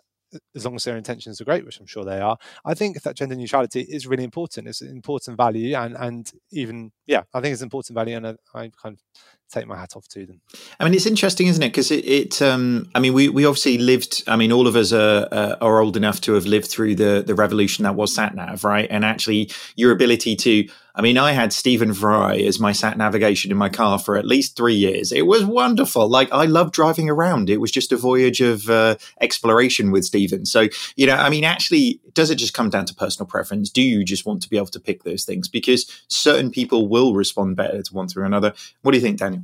Speaker 3: as long as their intentions are great, which I'm sure they are, I think that gender neutrality is really important. It's an important value, and and even yeah, I think it's an important value, and I, I kind of take my hat off to them.
Speaker 1: I mean, it's interesting, isn't it? Because it, it um, I mean, we, we obviously lived. I mean, all of us are, uh, are old enough to have lived through the the revolution that was sat nav, right? And actually, your ability to I mean, I had Stephen Fry as my sat navigation in my car for at least three years. It was wonderful. Like, I loved driving around. It was just a voyage of uh, exploration with Stephen. So, you know, I mean, actually, does it just come down to personal preference? Do you just want to be able to pick those things? Because certain people will respond better to one through another. What do you think, Daniel?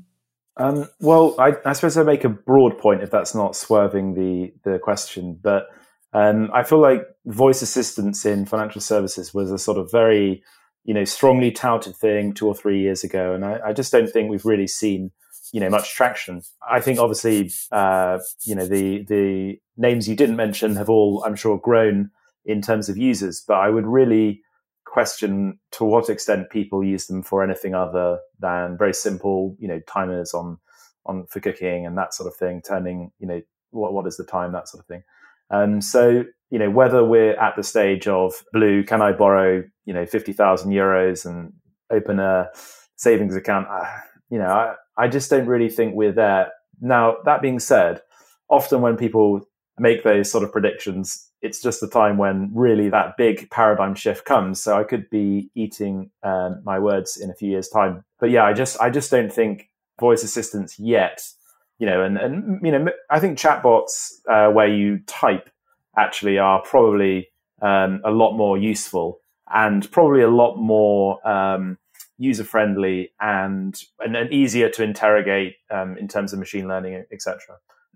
Speaker 4: Um, well, I, I, suppose I make a broad point if that's not swerving the the question, but um, I feel like voice assistance in financial services was a sort of very you know, strongly touted thing two or three years ago, and I, I just don't think we've really seen, you know, much traction. I think obviously, uh, you know, the the names you didn't mention have all, I'm sure, grown in terms of users, but I would really question to what extent people use them for anything other than very simple, you know, timers on on for cooking and that sort of thing, turning, you know, what what is the time, that sort of thing. Um, so you know, whether we're at the stage of blue, can I borrow, you know, 50,000 euros and open a savings account? Uh, you know, I, I just don't really think we're there. Now, that being said, often when people make those sort of predictions, it's just the time when really that big paradigm shift comes. So I could be eating um, my words in a few years' time. But yeah, I just I just don't think voice assistants yet. You know, and and you know, I think chatbots uh, where you type actually are probably um, a lot more useful and probably a lot more um, user friendly and, and, and easier to interrogate um, in terms of machine learning, etc.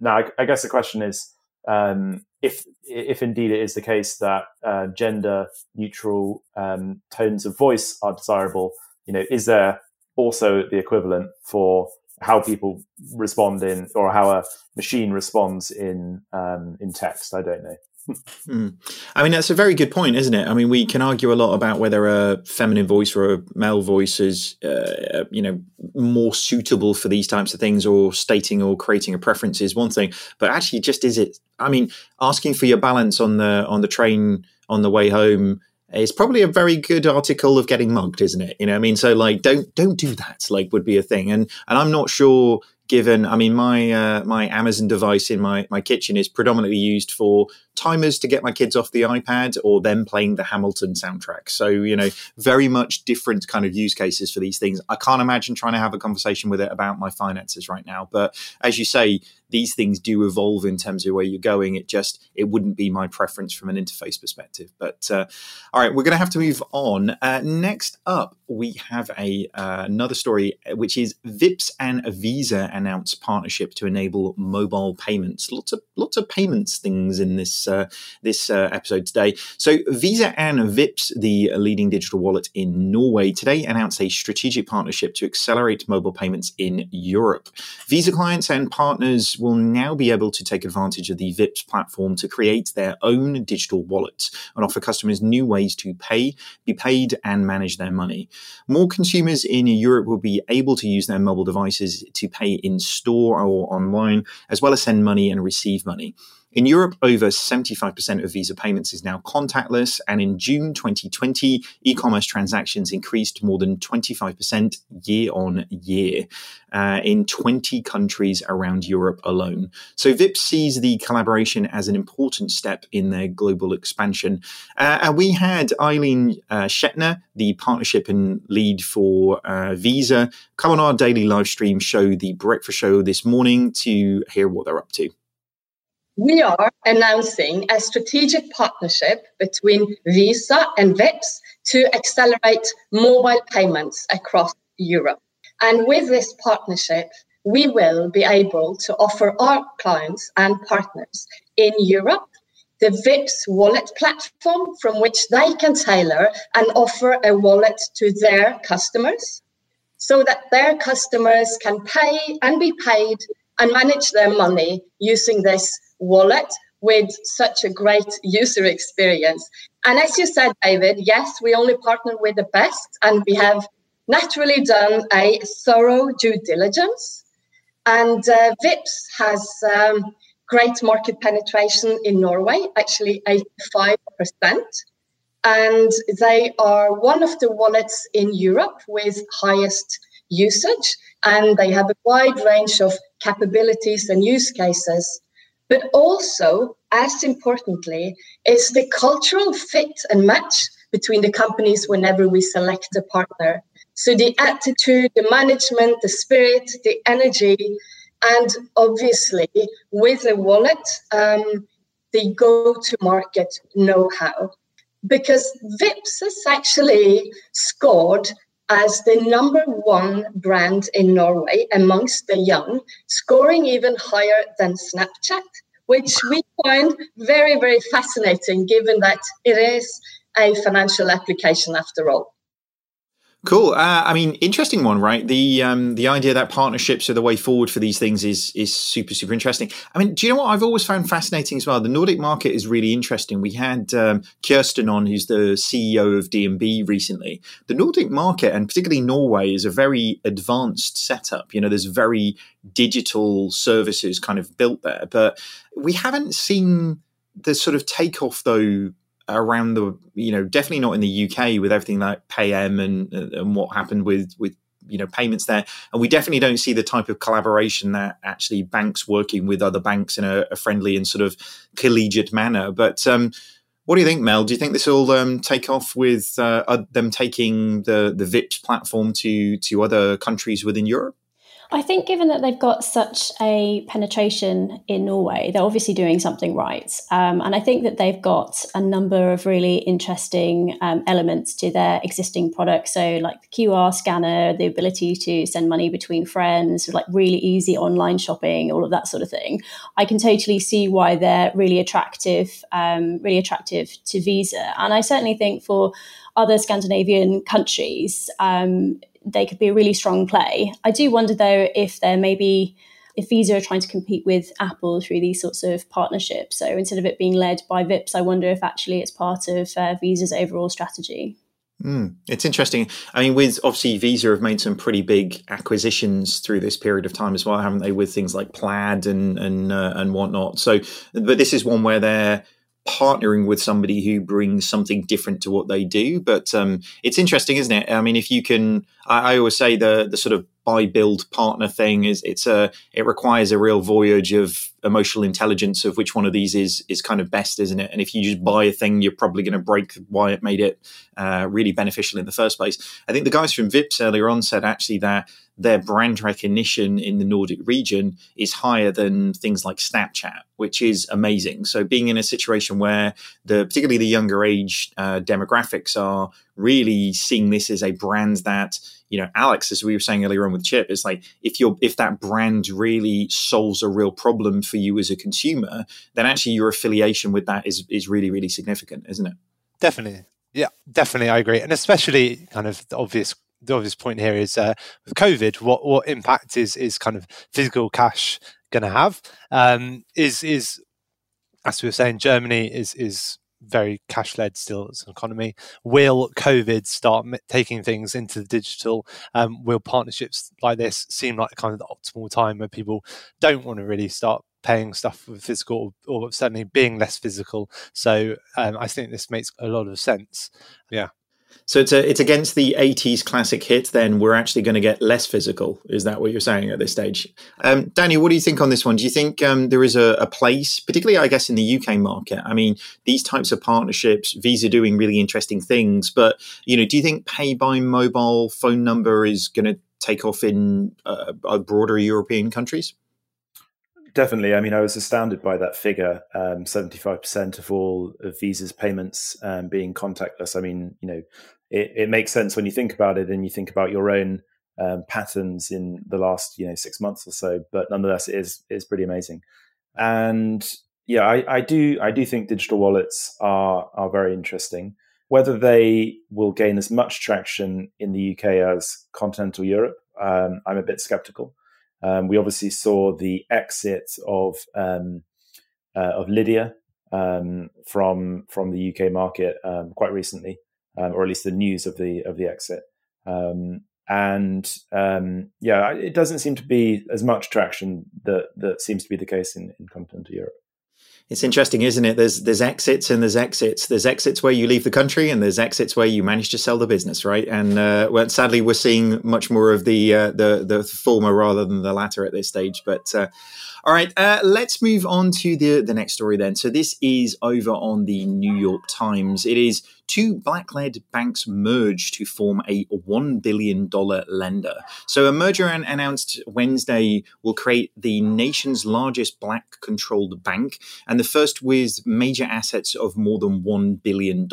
Speaker 4: Now, I, I, guess the question is um, if if indeed it is the case that uh, gender neutral um, tones of voice are desirable, you know, is there also the equivalent for how people respond in or how a machine responds in um, in text. I don't know.
Speaker 1: Mm. I mean, that's a very good point, isn't it? I mean, we can argue a lot about whether a feminine voice or a male voice is, uh, you know, more suitable for these types of things, or stating or creating a preference is one thing. But actually, just is it? I mean, asking for your balance on the on the train on the way home is probably a very good article of getting mugged, isn't it? You know, I mean, so like, don't don't do that. Like, would be a thing, and and I'm not sure given i mean my uh, my amazon device in my my kitchen is predominantly used for timers to get my kids off the ipad or them playing the hamilton soundtrack. So you know very much different kind of use cases for these things. I can't imagine trying to have a conversation with it about my finances right now but as you say these things do evolve in terms of where you're going. It just it wouldn't be my preference from an interface perspective. But uh, all right we're going to have to move on. Uh, next up we have a uh, another story which is Vipps and visa announced partnership to enable mobile payments. Lots of lots of payments things in this uh, this uh, episode today. So Visa and Vipps, the leading digital wallet in Norway, today announced a strategic partnership to accelerate mobile payments in Europe. Visa clients and partners will now be able to take advantage of the Vipps platform to create their own digital wallets and offer customers new ways to pay, be paid, and manage their money. More consumers in Europe will be able to use their mobile devices to pay in store or online, as well as send money and receive money. In Europe, over 75% of Visa payments is now contactless, and in June 2020, e commerce transactions increased more than 25% year on year uh, in 20 countries around Europe alone. So, Vipps sees the collaboration as an important step in their global expansion. Uh, and we had Eilin uh, Schjetne, the partnership and lead for uh, Visa, come on our daily live stream show, The Breakfast Show, this morning to hear what they're up to
Speaker 5: we are announcing a strategic partnership between Visa and Vipps to accelerate mobile payments across Europe. And with this partnership, we will be able to offer our clients and partners in Europe the Vipps wallet platform from which they can tailor and offer a wallet to their customers so that their customers can pay and be paid and manage their money using this wallet with such a great user experience. And as you said, David, yes, we only partner with the best, and we have naturally done a thorough due diligence. And uh, Vipps has um, great market penetration in Norway, actually 85%. And they are one of the wallets in Europe with highest usage. And they have a wide range of capabilities and use cases but also, as importantly, is the cultural fit and match between the companies whenever we select a partner. So the attitude, the management, the spirit, the energy, and obviously with the wallet, um, the go-to-market know-how. Because Vipps has actually scored as the number one brand in Norway amongst the young, scoring even higher than Snapchat, which we find very, very fascinating given that it is a financial application after all.
Speaker 1: Cool. Uh, I mean, interesting one, right? The um, the idea that partnerships are the way forward for these things is is super super interesting. I mean, do you know what I've always found fascinating as well? The Nordic market is really interesting. We had um, Kirsten on, who's the CEO of DNB recently. The Nordic market, and particularly Norway, is a very advanced setup. You know, there's very digital services kind of built there, but we haven't seen the sort of takeoff though around the you know definitely not in the UK with everything like PayM and and what happened with with you know payments there. And we definitely don't see the type of collaboration that actually banks working with other banks in a, a friendly and sort of collegiate manner. But um, what do you think mel? Do you think this will um, take off with uh, them taking the the Vipps platform to to other countries within europe
Speaker 2: I think, given that they've got such a penetration in Norway, they're obviously doing something right. Um, and I think that they've got a number of really interesting um, elements to their existing products. So, like the QR scanner, the ability to send money between friends, like really easy online shopping, all of that sort of thing. I can totally see why they're really attractive, um, really attractive to Visa. And I certainly think for other Scandinavian countries, um, they could be a really strong play. I do wonder though if there maybe if Visa are trying to compete with Apple through these sorts of partnerships. So instead of it being led by Vipps, I wonder if actually it's part of uh, Visa's overall strategy.
Speaker 1: Mm, it's interesting. I mean, with obviously Visa have made some pretty big acquisitions through this period of time as well, haven't they? With things like Plaid and and uh, and whatnot. So, but this is one where they're partnering with somebody who brings something different to what they do. But um, it's interesting, isn't it? I mean, if you can, I, I, always say the the sort of buy build partner thing is it's a it requires a real voyage of emotional intelligence of which one of these is is kind of best, isn't it? And if you just buy a thing, you're probably going to break why it made it uh, really beneficial in the first place. I think the guys from Vipps earlier on said actually that their brand recognition in the Nordic region is higher than things like Snapchat, which is amazing. So being in a situation where the particularly the younger age uh, demographics are really seeing this as a brand that you know alex as we were saying earlier on with chip it's like if you're if that brand really solves a real problem for you as a consumer then actually your affiliation with that is is really really significant isn't it?
Speaker 3: Definitely. Yeah definitely i agree. And especially kind of the obvious the obvious point here is uh, with COVID, what what impact is is kind of physical cash going to have? Um, is is as we were saying, Germany is is very cash led still as an economy. Will COVID start taking things into the digital? Um, will partnerships like this seem like kind of the optimal time where people don't want to really start paying stuff with physical or, certainly being less physical? So um, I think this makes a lot of sense. Yeah.
Speaker 1: So it's a, it's against the '80s classic hit. Then we're actually going to get less physical. Is that what you're saying at this stage, um, Danny? What do you think on this one? Do you think um, there is a, a, place, particularly I guess in the UK market? I mean, these types of partnerships, Visa doing really interesting things, but you know, do you think pay by mobile phone number is going to take off in uh, broader European countries?
Speaker 4: Definitely. I mean, I was astounded by that figure. Um, seventy-five percent of all of Visa's payments um, being contactless. I mean, you know, it, it, makes sense when you think about it and you think about your own um, patterns in the last, you know, six months or so. But nonetheless, it is is pretty amazing. And yeah, I, I do I do think digital wallets are are very interesting. Whether they will gain as much traction in the UK as continental Europe, um, I'm a bit skeptical. Um, we obviously saw the exit of um, uh, of Lydia um, from from the UK market um, quite recently, um, or at least the news of the of the exit. Um, and yeah, it doesn't seem to be as much traction that that seems to be the case in, in continental Europe.
Speaker 1: It's interesting, isn't it? There's there's exits and there's exits. There's exits where you leave the country, and there's exits where you manage to sell the business, right? And uh, well, sadly, we're seeing much more of the uh, the the former rather than the latter at this stage. But uh, all right, uh, let's move on to the the next story then. So this is over on the New York Times. It is two black led banks merge to form a $1 billion lender. So, a merger announced Wednesday will create the nation's largest black controlled bank and the first with major assets of more than $1 billion.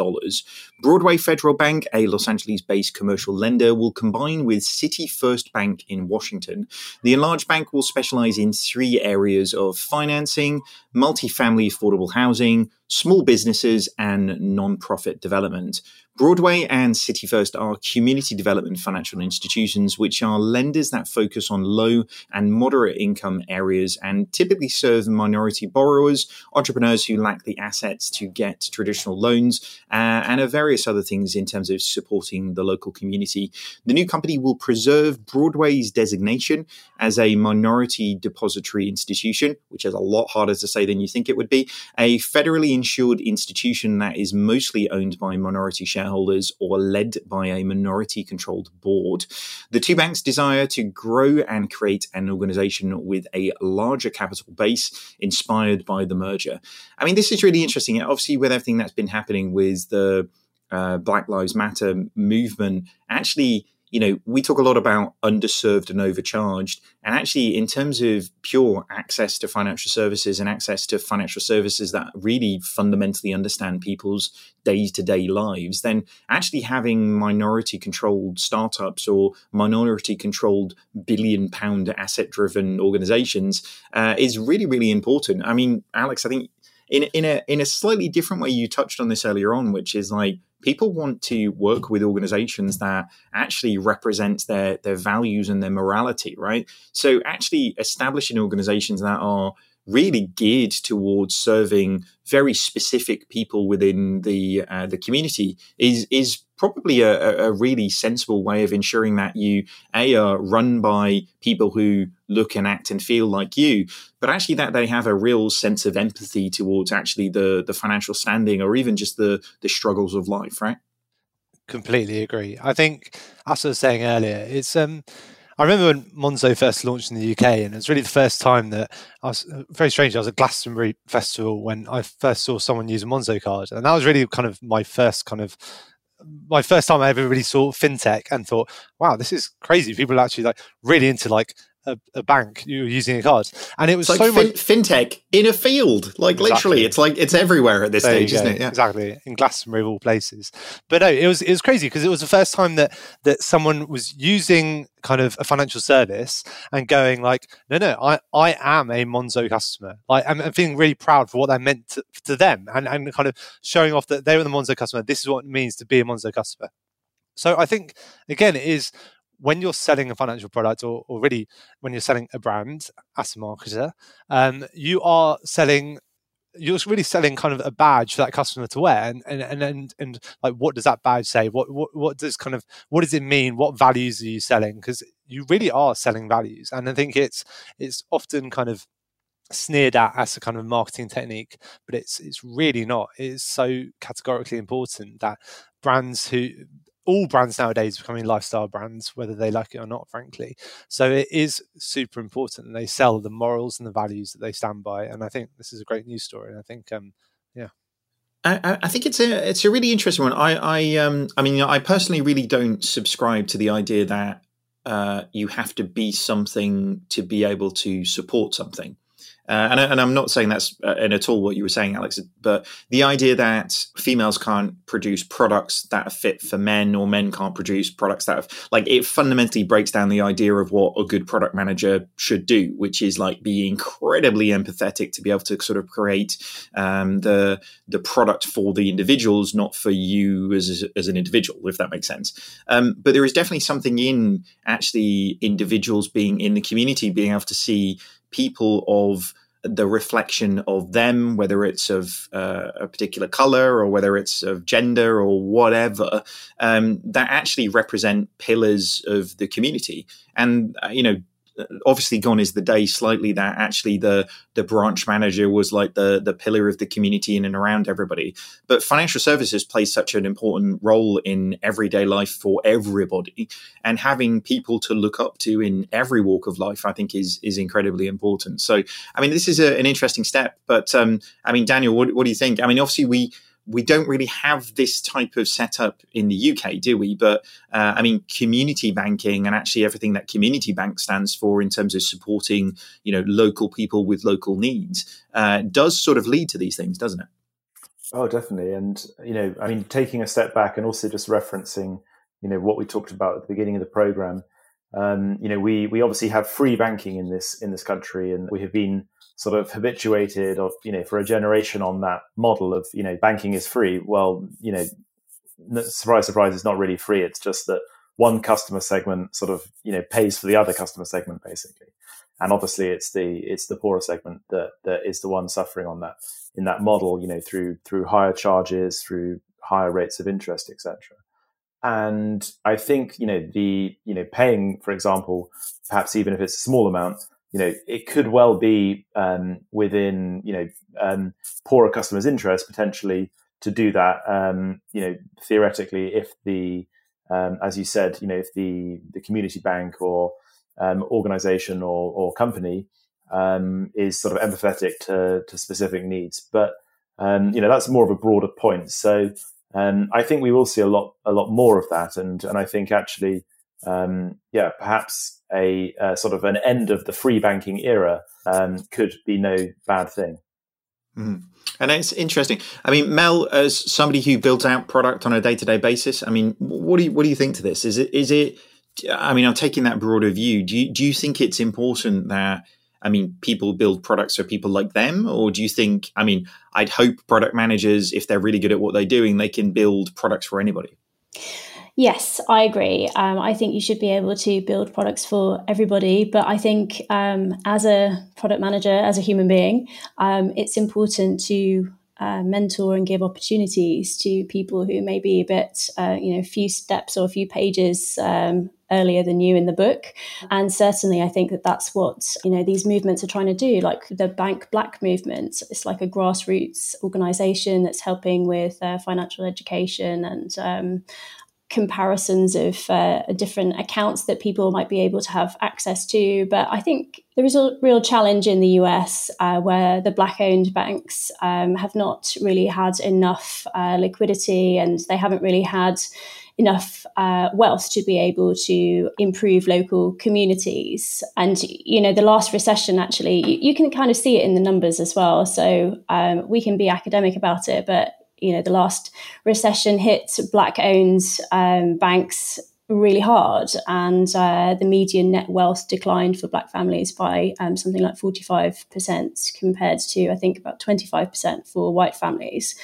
Speaker 1: Broadway Federal Bank, a Los Angeles based commercial lender, will combine with City First Bank in Washington. The enlarged bank will specialize in three areas of financing, multifamily affordable housing, small businesses, and non-profit development. Broadway and City First are community development financial institutions, which are lenders that focus on low and moderate income areas and typically serve minority borrowers, entrepreneurs who lack the assets to get traditional loans, uh, and various other things in terms of supporting the local community. The new company will preserve Broadway's designation as a minority depository institution, which is a lot harder to say than you think it would be, a federally insured institution that is mostly owned by minority shareholders shareholders or led by a minority controlled board. The two banks desire to grow and create an organization with a larger capital base inspired by the merger. I mean, this is really interesting. Obviously, with everything that's been happening with the uh, Black Lives Matter movement, actually, you know, we talk a lot about underserved and overcharged. And actually, in terms of pure access to financial services and access to financial services that really fundamentally understand people's day to day lives, then actually having minority controlled startups or minority controlled billion pound asset driven organizations uh, is really, really important. I mean, Alex, I think in, in a in a slightly different way, you touched on this earlier on, which is like people want to work with organizations that actually represent their their values and their morality right? So actually establishing organizations that are really geared towards serving very specific people within the uh, the community is is probably a, a, really sensible way of ensuring that you a are run by people who look and act and feel like you, but actually that they have a real sense of empathy towards actually the the financial standing or even just the the struggles of life, right?
Speaker 3: Completely agree. I think, as I was saying earlier, it's um I remember when Monzo first launched in the UK, and it was really the first time that I was uh, very strange. I was at Glastonbury Festival when I first saw someone use a Monzo card, and that was really kind of my first kind of my first time I ever really saw fintech and thought, wow, this is crazy. People are actually like really into like a, a, bank you're using a card. And it was
Speaker 1: it's
Speaker 3: so
Speaker 1: like
Speaker 3: much
Speaker 1: fintech in a field. Like exactly. literally it's like it's everywhere at this there stage isn't it?
Speaker 3: Yeah. exactly. In glastonbury of all places. But no it was it was crazy because it was the first time that that someone was using kind of a financial service and going like no no i i am a monzo customer. Like i'm, I'm feeling really proud for what that meant to, to them and and kind of showing off that they were the monzo customer. This is what it means to be a monzo customer. So I think again it is when you're selling a financial product or, or really when you're selling a brand as a marketer, um, you are selling you're really selling kind of a badge for that customer to wear. And and and and, and like what does that badge say? What, what what does kind of what does it mean? What values are you selling? Because you really are selling values. And i think it's it's often kind of sneered at as a kind of marketing technique but it's it's really not. It's so categorically important that brands who all brands nowadays becoming lifestyle brands, whether they like it or not, frankly. So it is super important that they sell the morals and the values that they stand by. And I think this is a great news story. And I think, um, yeah.
Speaker 1: I, I, think it's a it's a really interesting one. I I um I mean I personally really don't subscribe to the idea that uh, you have to be something to be able to support something. Uh, and, and, I'm not saying that's uh, at all what you were saying, Alex, but the idea that females can't produce products that are fit for men or men can't produce products that have, like, it fundamentally breaks down the idea of what a good product manager should do, which is like be incredibly empathetic to be able to sort of create um, the the product for the individuals, not for you as, as an individual, if that makes sense. Um, but there is definitely something in actually individuals being in the community, being able to see people of the reflection of them, whether it's of uh, a particular color or whether it's of gender or whatever, um, that actually represent pillars of the community. And, uh, you know, obviously gone is the day slightly that actually the the branch manager was like the the pillar of the community in and around everybody. But financial services plays such an important role in everyday life for everybody. And having people to look up to in every walk of life i think is is incredibly important. So i mean this is a, an interesting step but um i mean daniel what, what do you think? I mean obviously we we don't really have this type of setup in the UK, do we? But uh, I mean, community banking and actually everything that community bank stands for in terms of supporting, you know, local people with local needs uh, does sort of lead to these things, doesn't it?
Speaker 4: Oh, definitely. And you know, I mean, taking a step back and also just referencing, you know, what we talked about at the beginning of the program. Um, you know, we we obviously have free banking in this in this country, and we have been sort of habituated of you know for a generation on that model of you know banking is free well you know surprise surprise it's not really free. It's just that one customer segment sort of you know pays for the other customer segment basically. And obviously it's the it's the poorer segment that that is the one suffering on that in that model you know through through higher charges through higher rates of interest etc and i think you know the you know paying for example perhaps even if it's a small amount you know, it could well be um, within, you know, um, poorer customers' interest potentially to do that. Um, you know, theoretically, if the, um, as you said, you know, if the the community bank or um, organization or, or company um, is sort of empathetic to, to specific needs, but you know, that's more of a broader point. So I think we will see a lot a lot more of that, and and I think actually um, yeah, perhaps a uh, sort of an end of the free banking era um, could be no bad thing.
Speaker 1: Mm. And it's interesting. I mean, Mel, as somebody who builds out product on a day to day basis, I mean, what do you what do you think to this? Is it is it? I mean, I'm taking that broader view. Do you do you think it's important that? I mean, people build products for people like them, or do you think? I mean, I'd hope product managers, if they're really good at what they're doing, they can build products for anybody.
Speaker 2: Yes, I agree. Um, I think you should be able to build products for everybody. But I think um, as a product manager, as a human being, um, it's important to uh, mentor and give opportunities to people who may be a bit, uh, you know, a few steps or a few pages um, earlier than you in the book. And certainly, I think that that's what you know these movements are trying to do. Like the Bank Black movement, it's like a grassroots organization that's helping with uh, financial education and um, comparisons of uh, different accounts that people might be able to have access to. But I think there is a real challenge in the US uh, where the black owned banks um, have not really had enough uh, liquidity and they haven't really had enough uh, wealth to be able to improve local communities. And, you know, the last recession, actually, you, you can kind of see it in the numbers as well. So um, we can be academic about it, but you know the last recession hit black owned um, banks really hard and uh, the median net wealth declined for black families by um, something like 45% compared to i think about 25% for white families.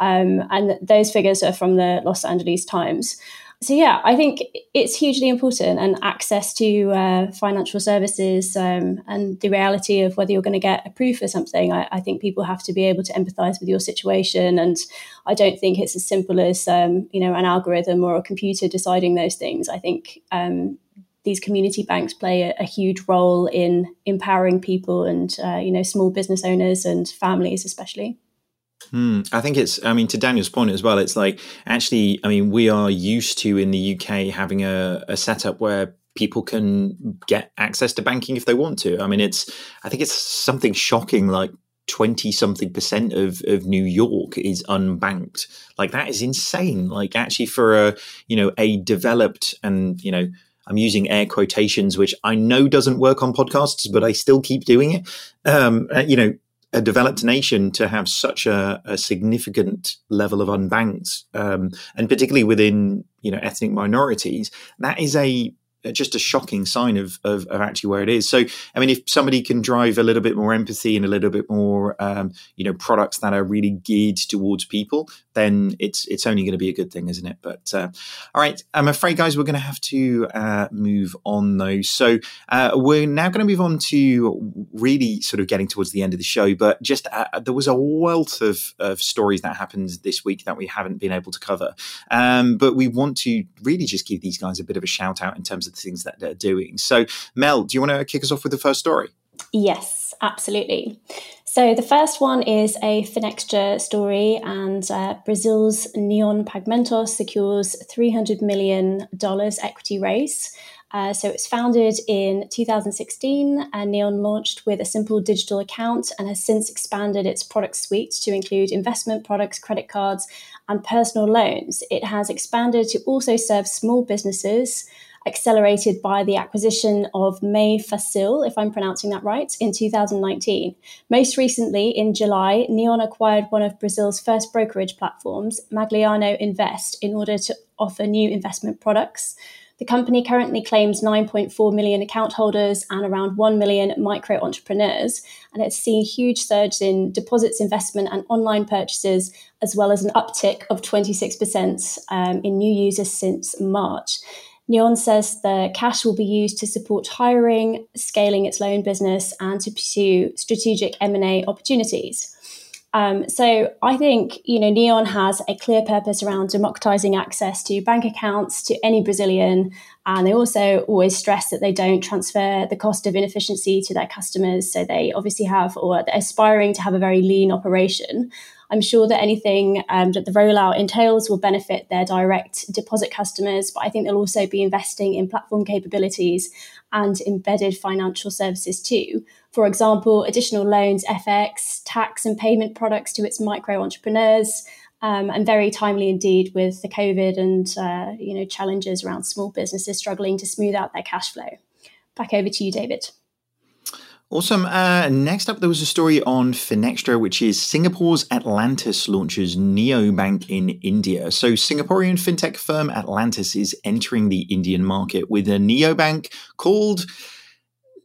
Speaker 2: Um, and those figures are from the los angeles times so yeah, I think it's hugely important, and access to uh, financial services um, and the reality of whether you're going to get approved for something. I, I, think people have to be able to empathise with your situation, and I don't think it's as simple as um, you know an algorithm or a computer deciding those things. I think um, these community banks play a, a, huge role in empowering people and uh, you know small business owners and families, especially.
Speaker 1: Hmm. I think it's, I mean, to Daniel's point as well, it's like actually, I mean, we are used to in the UK having a, a setup where people can get access to banking if they want to. I mean, it's, I think it's something shocking like 20 something percent of, of New York is unbanked. Like that is insane. Like actually for a, you know, a developed and, you know, I'm using air quotations, which I know doesn't work on podcasts, but I still keep doing it. Um, uh, you know, a developed nation to have such a, a significant level of unbanked, um, and particularly within you know ethnic minorities, that is a just a shocking sign of, of, of actually where it is. So, I mean, if somebody can drive a little bit more empathy and a little bit more, um, you know, products that are really geared towards people, then it's it's only going to be a good thing, isn't it? But uh, all right, I'm afraid, guys, we're going to have to uh, move on though. So uh, we're now going to move on to really sort of getting towards the end of the show. But just uh, there was a wealth of, of stories that happened this week that we haven't been able to cover. Um, but we want to really just give these guys a bit of a shout out in terms of the things that they're doing. So, Mel, do you want to kick us off with the first story?
Speaker 2: Yes, absolutely. So the first one is a Finextra story, and uh, Brazil's Neon Pagamentos secures $300 million equity raise. Uh, so it's founded in 2016, and Neon launched with a simple digital account and has since expanded its product suite to include investment products, credit cards, and personal loans. It has expanded to also serve small businesses accelerated by the acquisition of MEI Fácil, if I'm pronouncing that right, in 2019. Most recently, in July, Neon acquired one of Brazil's first brokerage platforms, Magliano Invest, in order to offer new investment products. The company currently claims 9.4 million account holders and around 1 million micro entrepreneurs, and it's seen huge surge in deposits, investment, and online purchases, as well as an uptick of 26% um, in new users since March. Neon says the cash will be used to support hiring, scaling its loan business, and to pursue strategic M&A opportunities. Um, so I think you know Neon has a clear purpose around democratizing access to bank accounts to any Brazilian, and they also always stress that they don't transfer the cost of inefficiency to their customers. So they obviously have, or they're aspiring to have a very lean operation. I'm sure that anything um, that the rollout entails will benefit their direct deposit customers, but I think they'll also be investing in platform capabilities and embedded financial services too. For example, additional loans, FX, tax, and payment products to its micro entrepreneurs. Um, and very timely indeed with the COVID and uh, you know challenges around small businesses struggling to smooth out their cash flow. Back over to you, David.
Speaker 1: Awesome. Uh, next up, there was a story on Finextra, which is Singapore's Atlantis launches neobank in India. So, Singaporean fintech firm Atlantis is entering the Indian market with a neobank called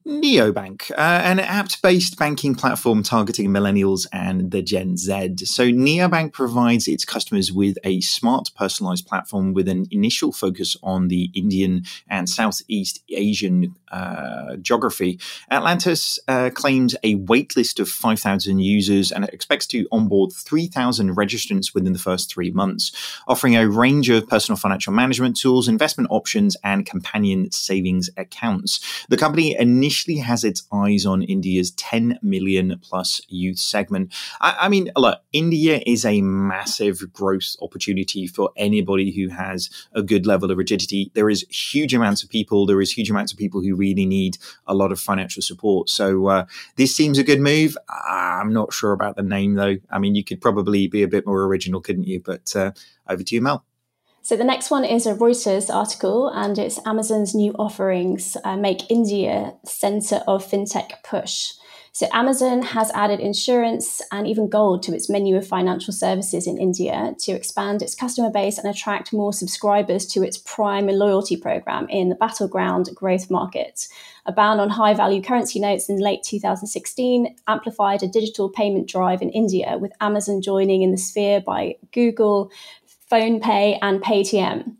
Speaker 1: Neobank, uh, an app based banking platform targeting millennials and the Gen Z. So, Neobank provides its customers with a smart, personalized platform with an initial focus on the Indian and Southeast Asian uh, geography. Atlantis uh, claims a waitlist of 5,000 users and expects to onboard 3,000 registrants within the first three months, offering a range of personal financial management tools, investment options, and companion savings accounts. The company initially initially has its eyes on India's 10 million plus youth segment. I, I mean, look, India is a massive growth opportunity for anybody who has a good level of rigidity. There is huge amounts of people. There is huge amounts of people who really need a lot of financial support. So uh, this seems a good move. I'm not sure about the name though. I mean, you could probably be a bit more original, couldn't you? But uh, over to you, Mel.
Speaker 2: So the next one is a Reuters article, and it's Amazon's new offerings uh, make India center of fintech push. So Amazon has added insurance and even gold to its menu of financial services in India to expand its customer base and attract more subscribers to its Prime loyalty program in the battleground growth market. A ban on high value currency notes in late 2016 amplified a digital payment drive in India, with Amazon joining in the sphere by Google, PhonePe, and Paytm.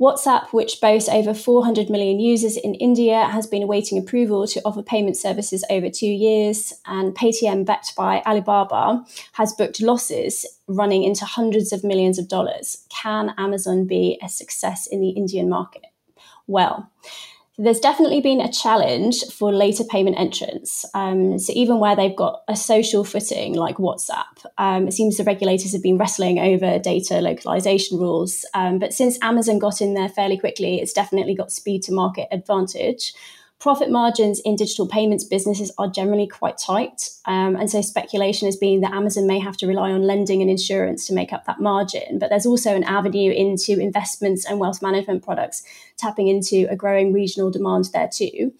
Speaker 2: WhatsApp, which boasts over 400 million users in India, has been awaiting approval to offer payment services over two years. And Paytm, backed by Alibaba, has booked losses running into hundreds of millions of dollars. Can Amazon be a success in the Indian market? Well, there's definitely been a challenge for later payment entrants. Um, so even where they've got a social footing like WhatsApp, um, it seems the regulators have been wrestling over data localization rules. Um, but since Amazon got in there fairly quickly, it's definitely got speed to market advantage profit margins in digital payments businesses are generally quite tight. Um, and so speculation has been that Amazon may have to rely on lending and insurance to make up that margin. But there's also an avenue into investments and wealth management products, tapping into a growing regional demand there too.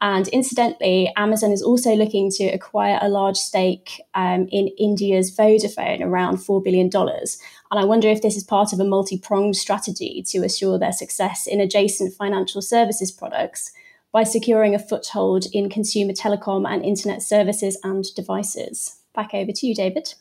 Speaker 2: And incidentally, Amazon is also looking to acquire a large stake um, in India's Vodafone, around $4 billion. And I wonder if this is part of a multi pronged strategy to assure their success in adjacent financial services products by securing a foothold in consumer telecom and internet services and devices. Back over to you, David.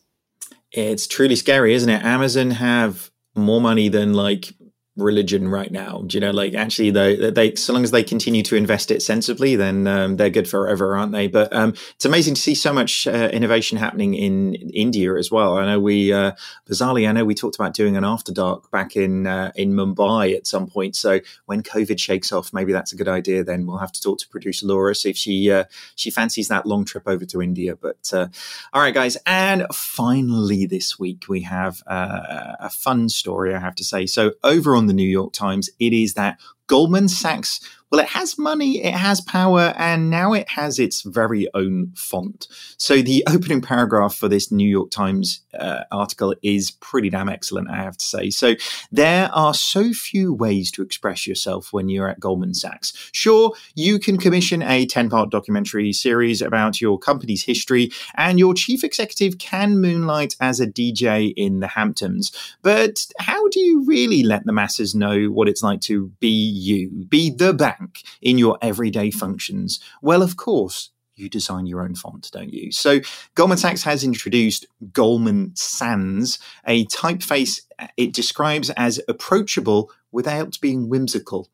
Speaker 1: It's truly scary, isn't it? Amazon have more money than like religion right now. Do you know, like actually, they, they so long as they continue to invest it sensibly, then um, they're good forever, aren't they? But um, it's amazing to see so much uh, innovation happening in India as well. I know we uh, bizarrely, I know we talked about doing an after dark back in uh, in Mumbai at some point. So when COVID shakes off, maybe that's a good idea. Then we'll have to talk to producer Laura see if she uh, she fancies that long trip over to India. But uh, all right, guys, and finally this week we have uh, a fun story. I have to say. So over on the New York Times, it is that Goldman Sachs well, it has money, it has power, and now it has its very own font. So the opening paragraph for this New York Times uh, article is pretty damn excellent, I have to say. So there are so few ways to express yourself when you're at Goldman Sachs. Sure, you can commission a 10 part documentary series about your company's history, and your chief executive can moonlight as a DJ in the Hamptons. But how do you really let the masses know what it's like to be you, be the bank? Bank in your everyday functions? Well, of course, you design your own font, don't you? So Goldman Sachs has introduced Goldman Sans, a typeface it describes as approachable without being whimsical.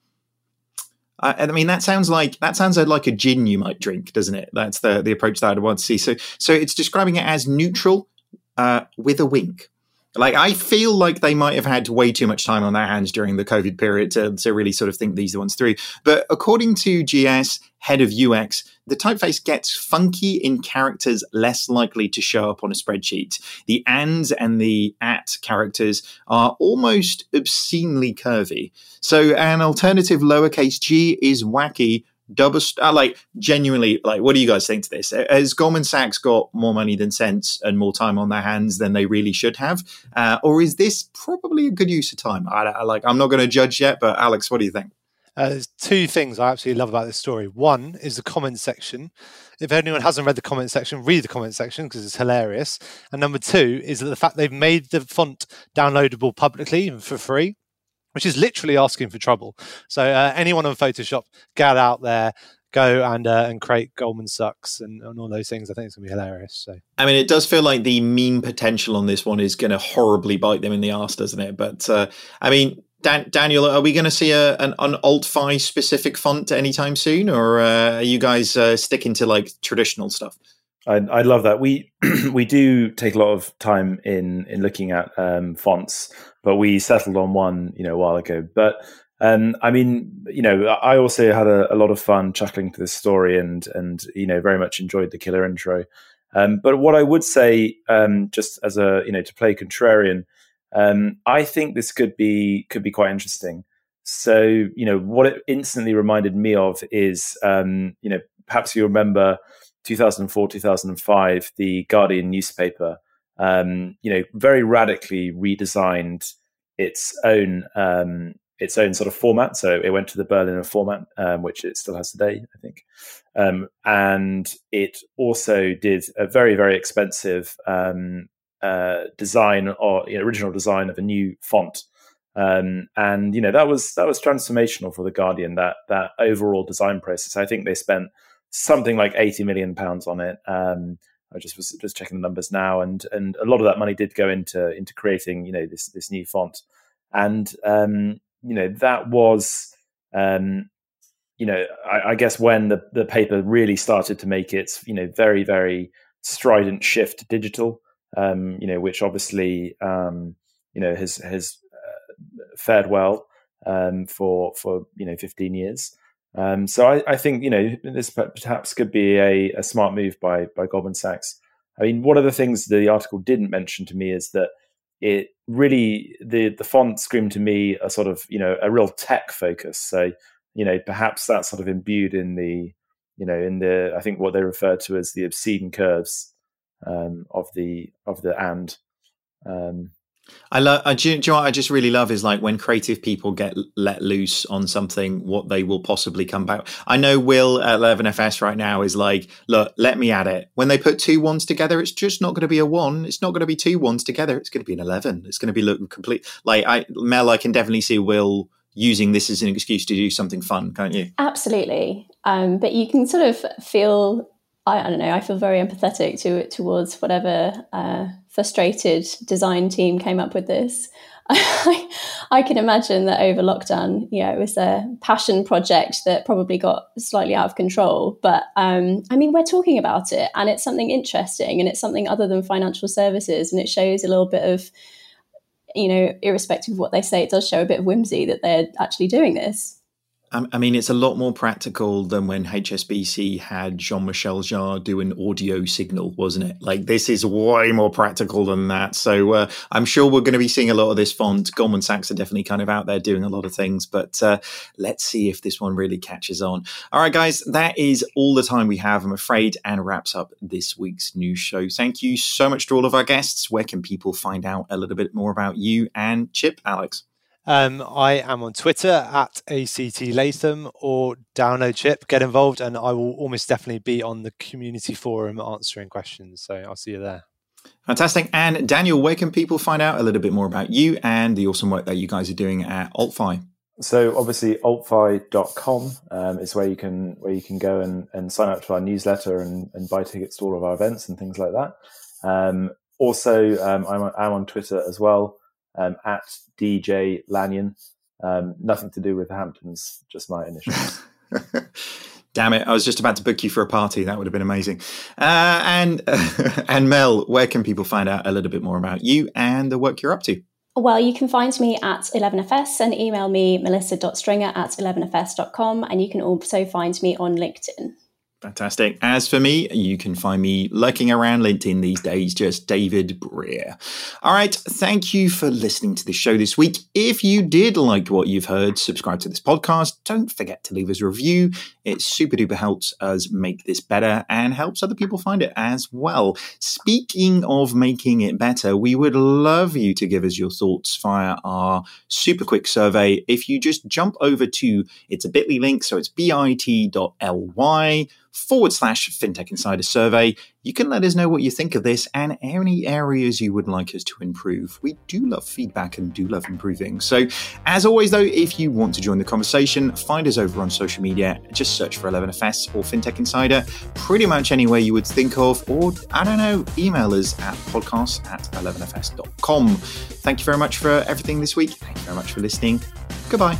Speaker 1: Uh, I mean, that sounds like that sounds like a gin you might drink, doesn't it? That's the the approach that I'd want to see. So, so it's describing it as neutral uh, with a wink. Like I feel like they might have had way too much time on their hands during the COVID period to, to really sort of think these ones through. But according to GS, head of UX, the typeface gets funky in characters less likely to show up on a spreadsheet. The ands and the at characters are almost obscenely curvy. So an alternative lowercase g is wacky double uh, like genuinely like what do you guys think to this has goldman sachs got more money than sense and more time on their hands than they really should have uh, or is this probably a good use of time I, I like i'm not going to judge yet but alex what do you think
Speaker 3: uh, there's two things I absolutely love about this story. One is the comment section. If anyone hasn't read the comment section, read the comment section because it's hilarious. And number two is that the fact they've made the font downloadable publicly and for free which is literally asking for trouble. So uh, anyone on Photoshop, get out there, go and uh, and create Goldman Sachs and, and all those things. I think it's gonna be hilarious. So
Speaker 1: I mean, it does feel like the meme potential on this one is going to horribly bite them in the ass, doesn't it? But uh, I mean. Dan- Daniel, are we going to see a, an, an alt-fi specific font anytime soon, or uh, are you guys uh, sticking to like traditional stuff?
Speaker 4: I, I love that. We we do take a lot of time in in looking at um, fonts, but we settled on one, you know, a while ago. But Um, I mean, you know, I also had a, a, lot of fun chuckling to this story, and and you know, very much enjoyed the killer intro. Um, but what I would say, um, just as a you know, to play contrarian, um, I think this could be could be quite interesting. So you know, what it instantly reminded me of is, um, you know, perhaps you remember 2004, 2005, the Guardian newspaper, um, you know, very radically redesigned its own um, its own sort of format. So it went to the Berliner format, um, which it still has today, I think. Um, and it also did a very, very expensive um, uh, design or you know, original design of a new font. Um, and you know that was that was transformational for the Guardian. That that overall design process. I think they spent something like eighty million pounds on it. I just was just checking the numbers now, and and a lot of that money did go into into creating you know this this new font. And um, you know that was um, you know I, I, guess when the the paper really started to make its you know very very strident shift to digital um, you know which obviously um, you know has has uh, fared well um, for for you know 15 years um, so I, I, think you know this perhaps could be a, a smart move by by Goldman Sachs I mean one of the things the article didn't mention to me is that it really the the font screamed to me a sort of you know a real tech focus. So you know perhaps that's sort of imbued in the you know in the I think what they refer to as the obscene curves um, of the of the and. Um,
Speaker 1: I love. Uh, do, do you know what I just really love is like when creative people get let loose on something, what they will possibly come back. I know Will at 11FS right now is like, look, let me add it. When they put two ones together, it's just not going to be a one. It's not going to be two ones together. It's going to be an 11. It's going to be look complete. Like I, Mel, I can definitely see Will using this as an excuse to do something fun, can't you?
Speaker 2: Absolutely. Um, but you can sort of feel I, I, don't know. I feel very empathetic to towards whatever uh, frustrated design team came up with this. I, I can imagine that over lockdown, know, it was a passion project that probably got slightly out of control. But um, I mean, we're talking about it, and it's something interesting, and it's something other than financial services, and it shows a little bit of, you know, irrespective of what they say, it does show a bit of whimsy that they're actually doing this.
Speaker 1: I mean, it's a lot more practical than when HSBC had Jean Michel Jarre do an audio signal, wasn't it? Like, this is way more practical than that. So, uh, I'm sure we're going to be seeing a lot of this font. Goldman Sachs are definitely kind of out there doing a lot of things, but uh, let's see if this one really catches on. All right, guys, that is all the time we have, I'm afraid, and wraps up this week's new show. Thank you so much to all of our guests. Where can people find out a little bit more about you and Chip, Alex?
Speaker 3: Um, I am on Twitter at ACT Latham or download chip, get involved, and I will almost definitely be on the community forum answering questions. So I'll see you there.
Speaker 1: Fantastic. And Daniel, where can people find out a little bit more about you and the awesome work that you guys are doing at AltFi?
Speaker 4: So obviously altfi.com um, is where you can where you can go and, and sign up to our newsletter and, and buy tickets to all of our events and things like that. Um, also, um, I'm, I'm on Twitter as well um, at DJ Lanyon. Um, nothing to do with the Hamptons, just my initials.
Speaker 1: Damn it! I was just about to book you for a party. That would have been amazing. Uh, and uh, and Mel, where can people find out a little bit more about you and the work you're up to?
Speaker 2: Well, you can find me at 11FS and email me melissa.stringer at 11fs.com. And you can also find me on LinkedIn.
Speaker 1: Fantastic. As for me, you can find me lurking around LinkedIn these days, just David Brear. All right. Thank you for listening to the show this week. If you did like what you've heard, subscribe to this podcast. Don't forget to leave us a review. It super duper helps us make this better and helps other people find it as well. Speaking of making it better, we would love you to give us your thoughts via our super quick survey. If you just jump over to, it's a bit.ly link, so it's bit.ly forward slash FinTech Insider Survey. You can let us know what you think of this and any areas you would like us to improve. We do love feedback and do love improving. So, as always, though, if you want to join the conversation, find us over on social media. Just search for 11FS or FinTech Insider, pretty much anywhere you would think of, or I don't know, email us at podcast at 11fs.com. Thank you very much for everything this week. Thank you very much for listening. Goodbye.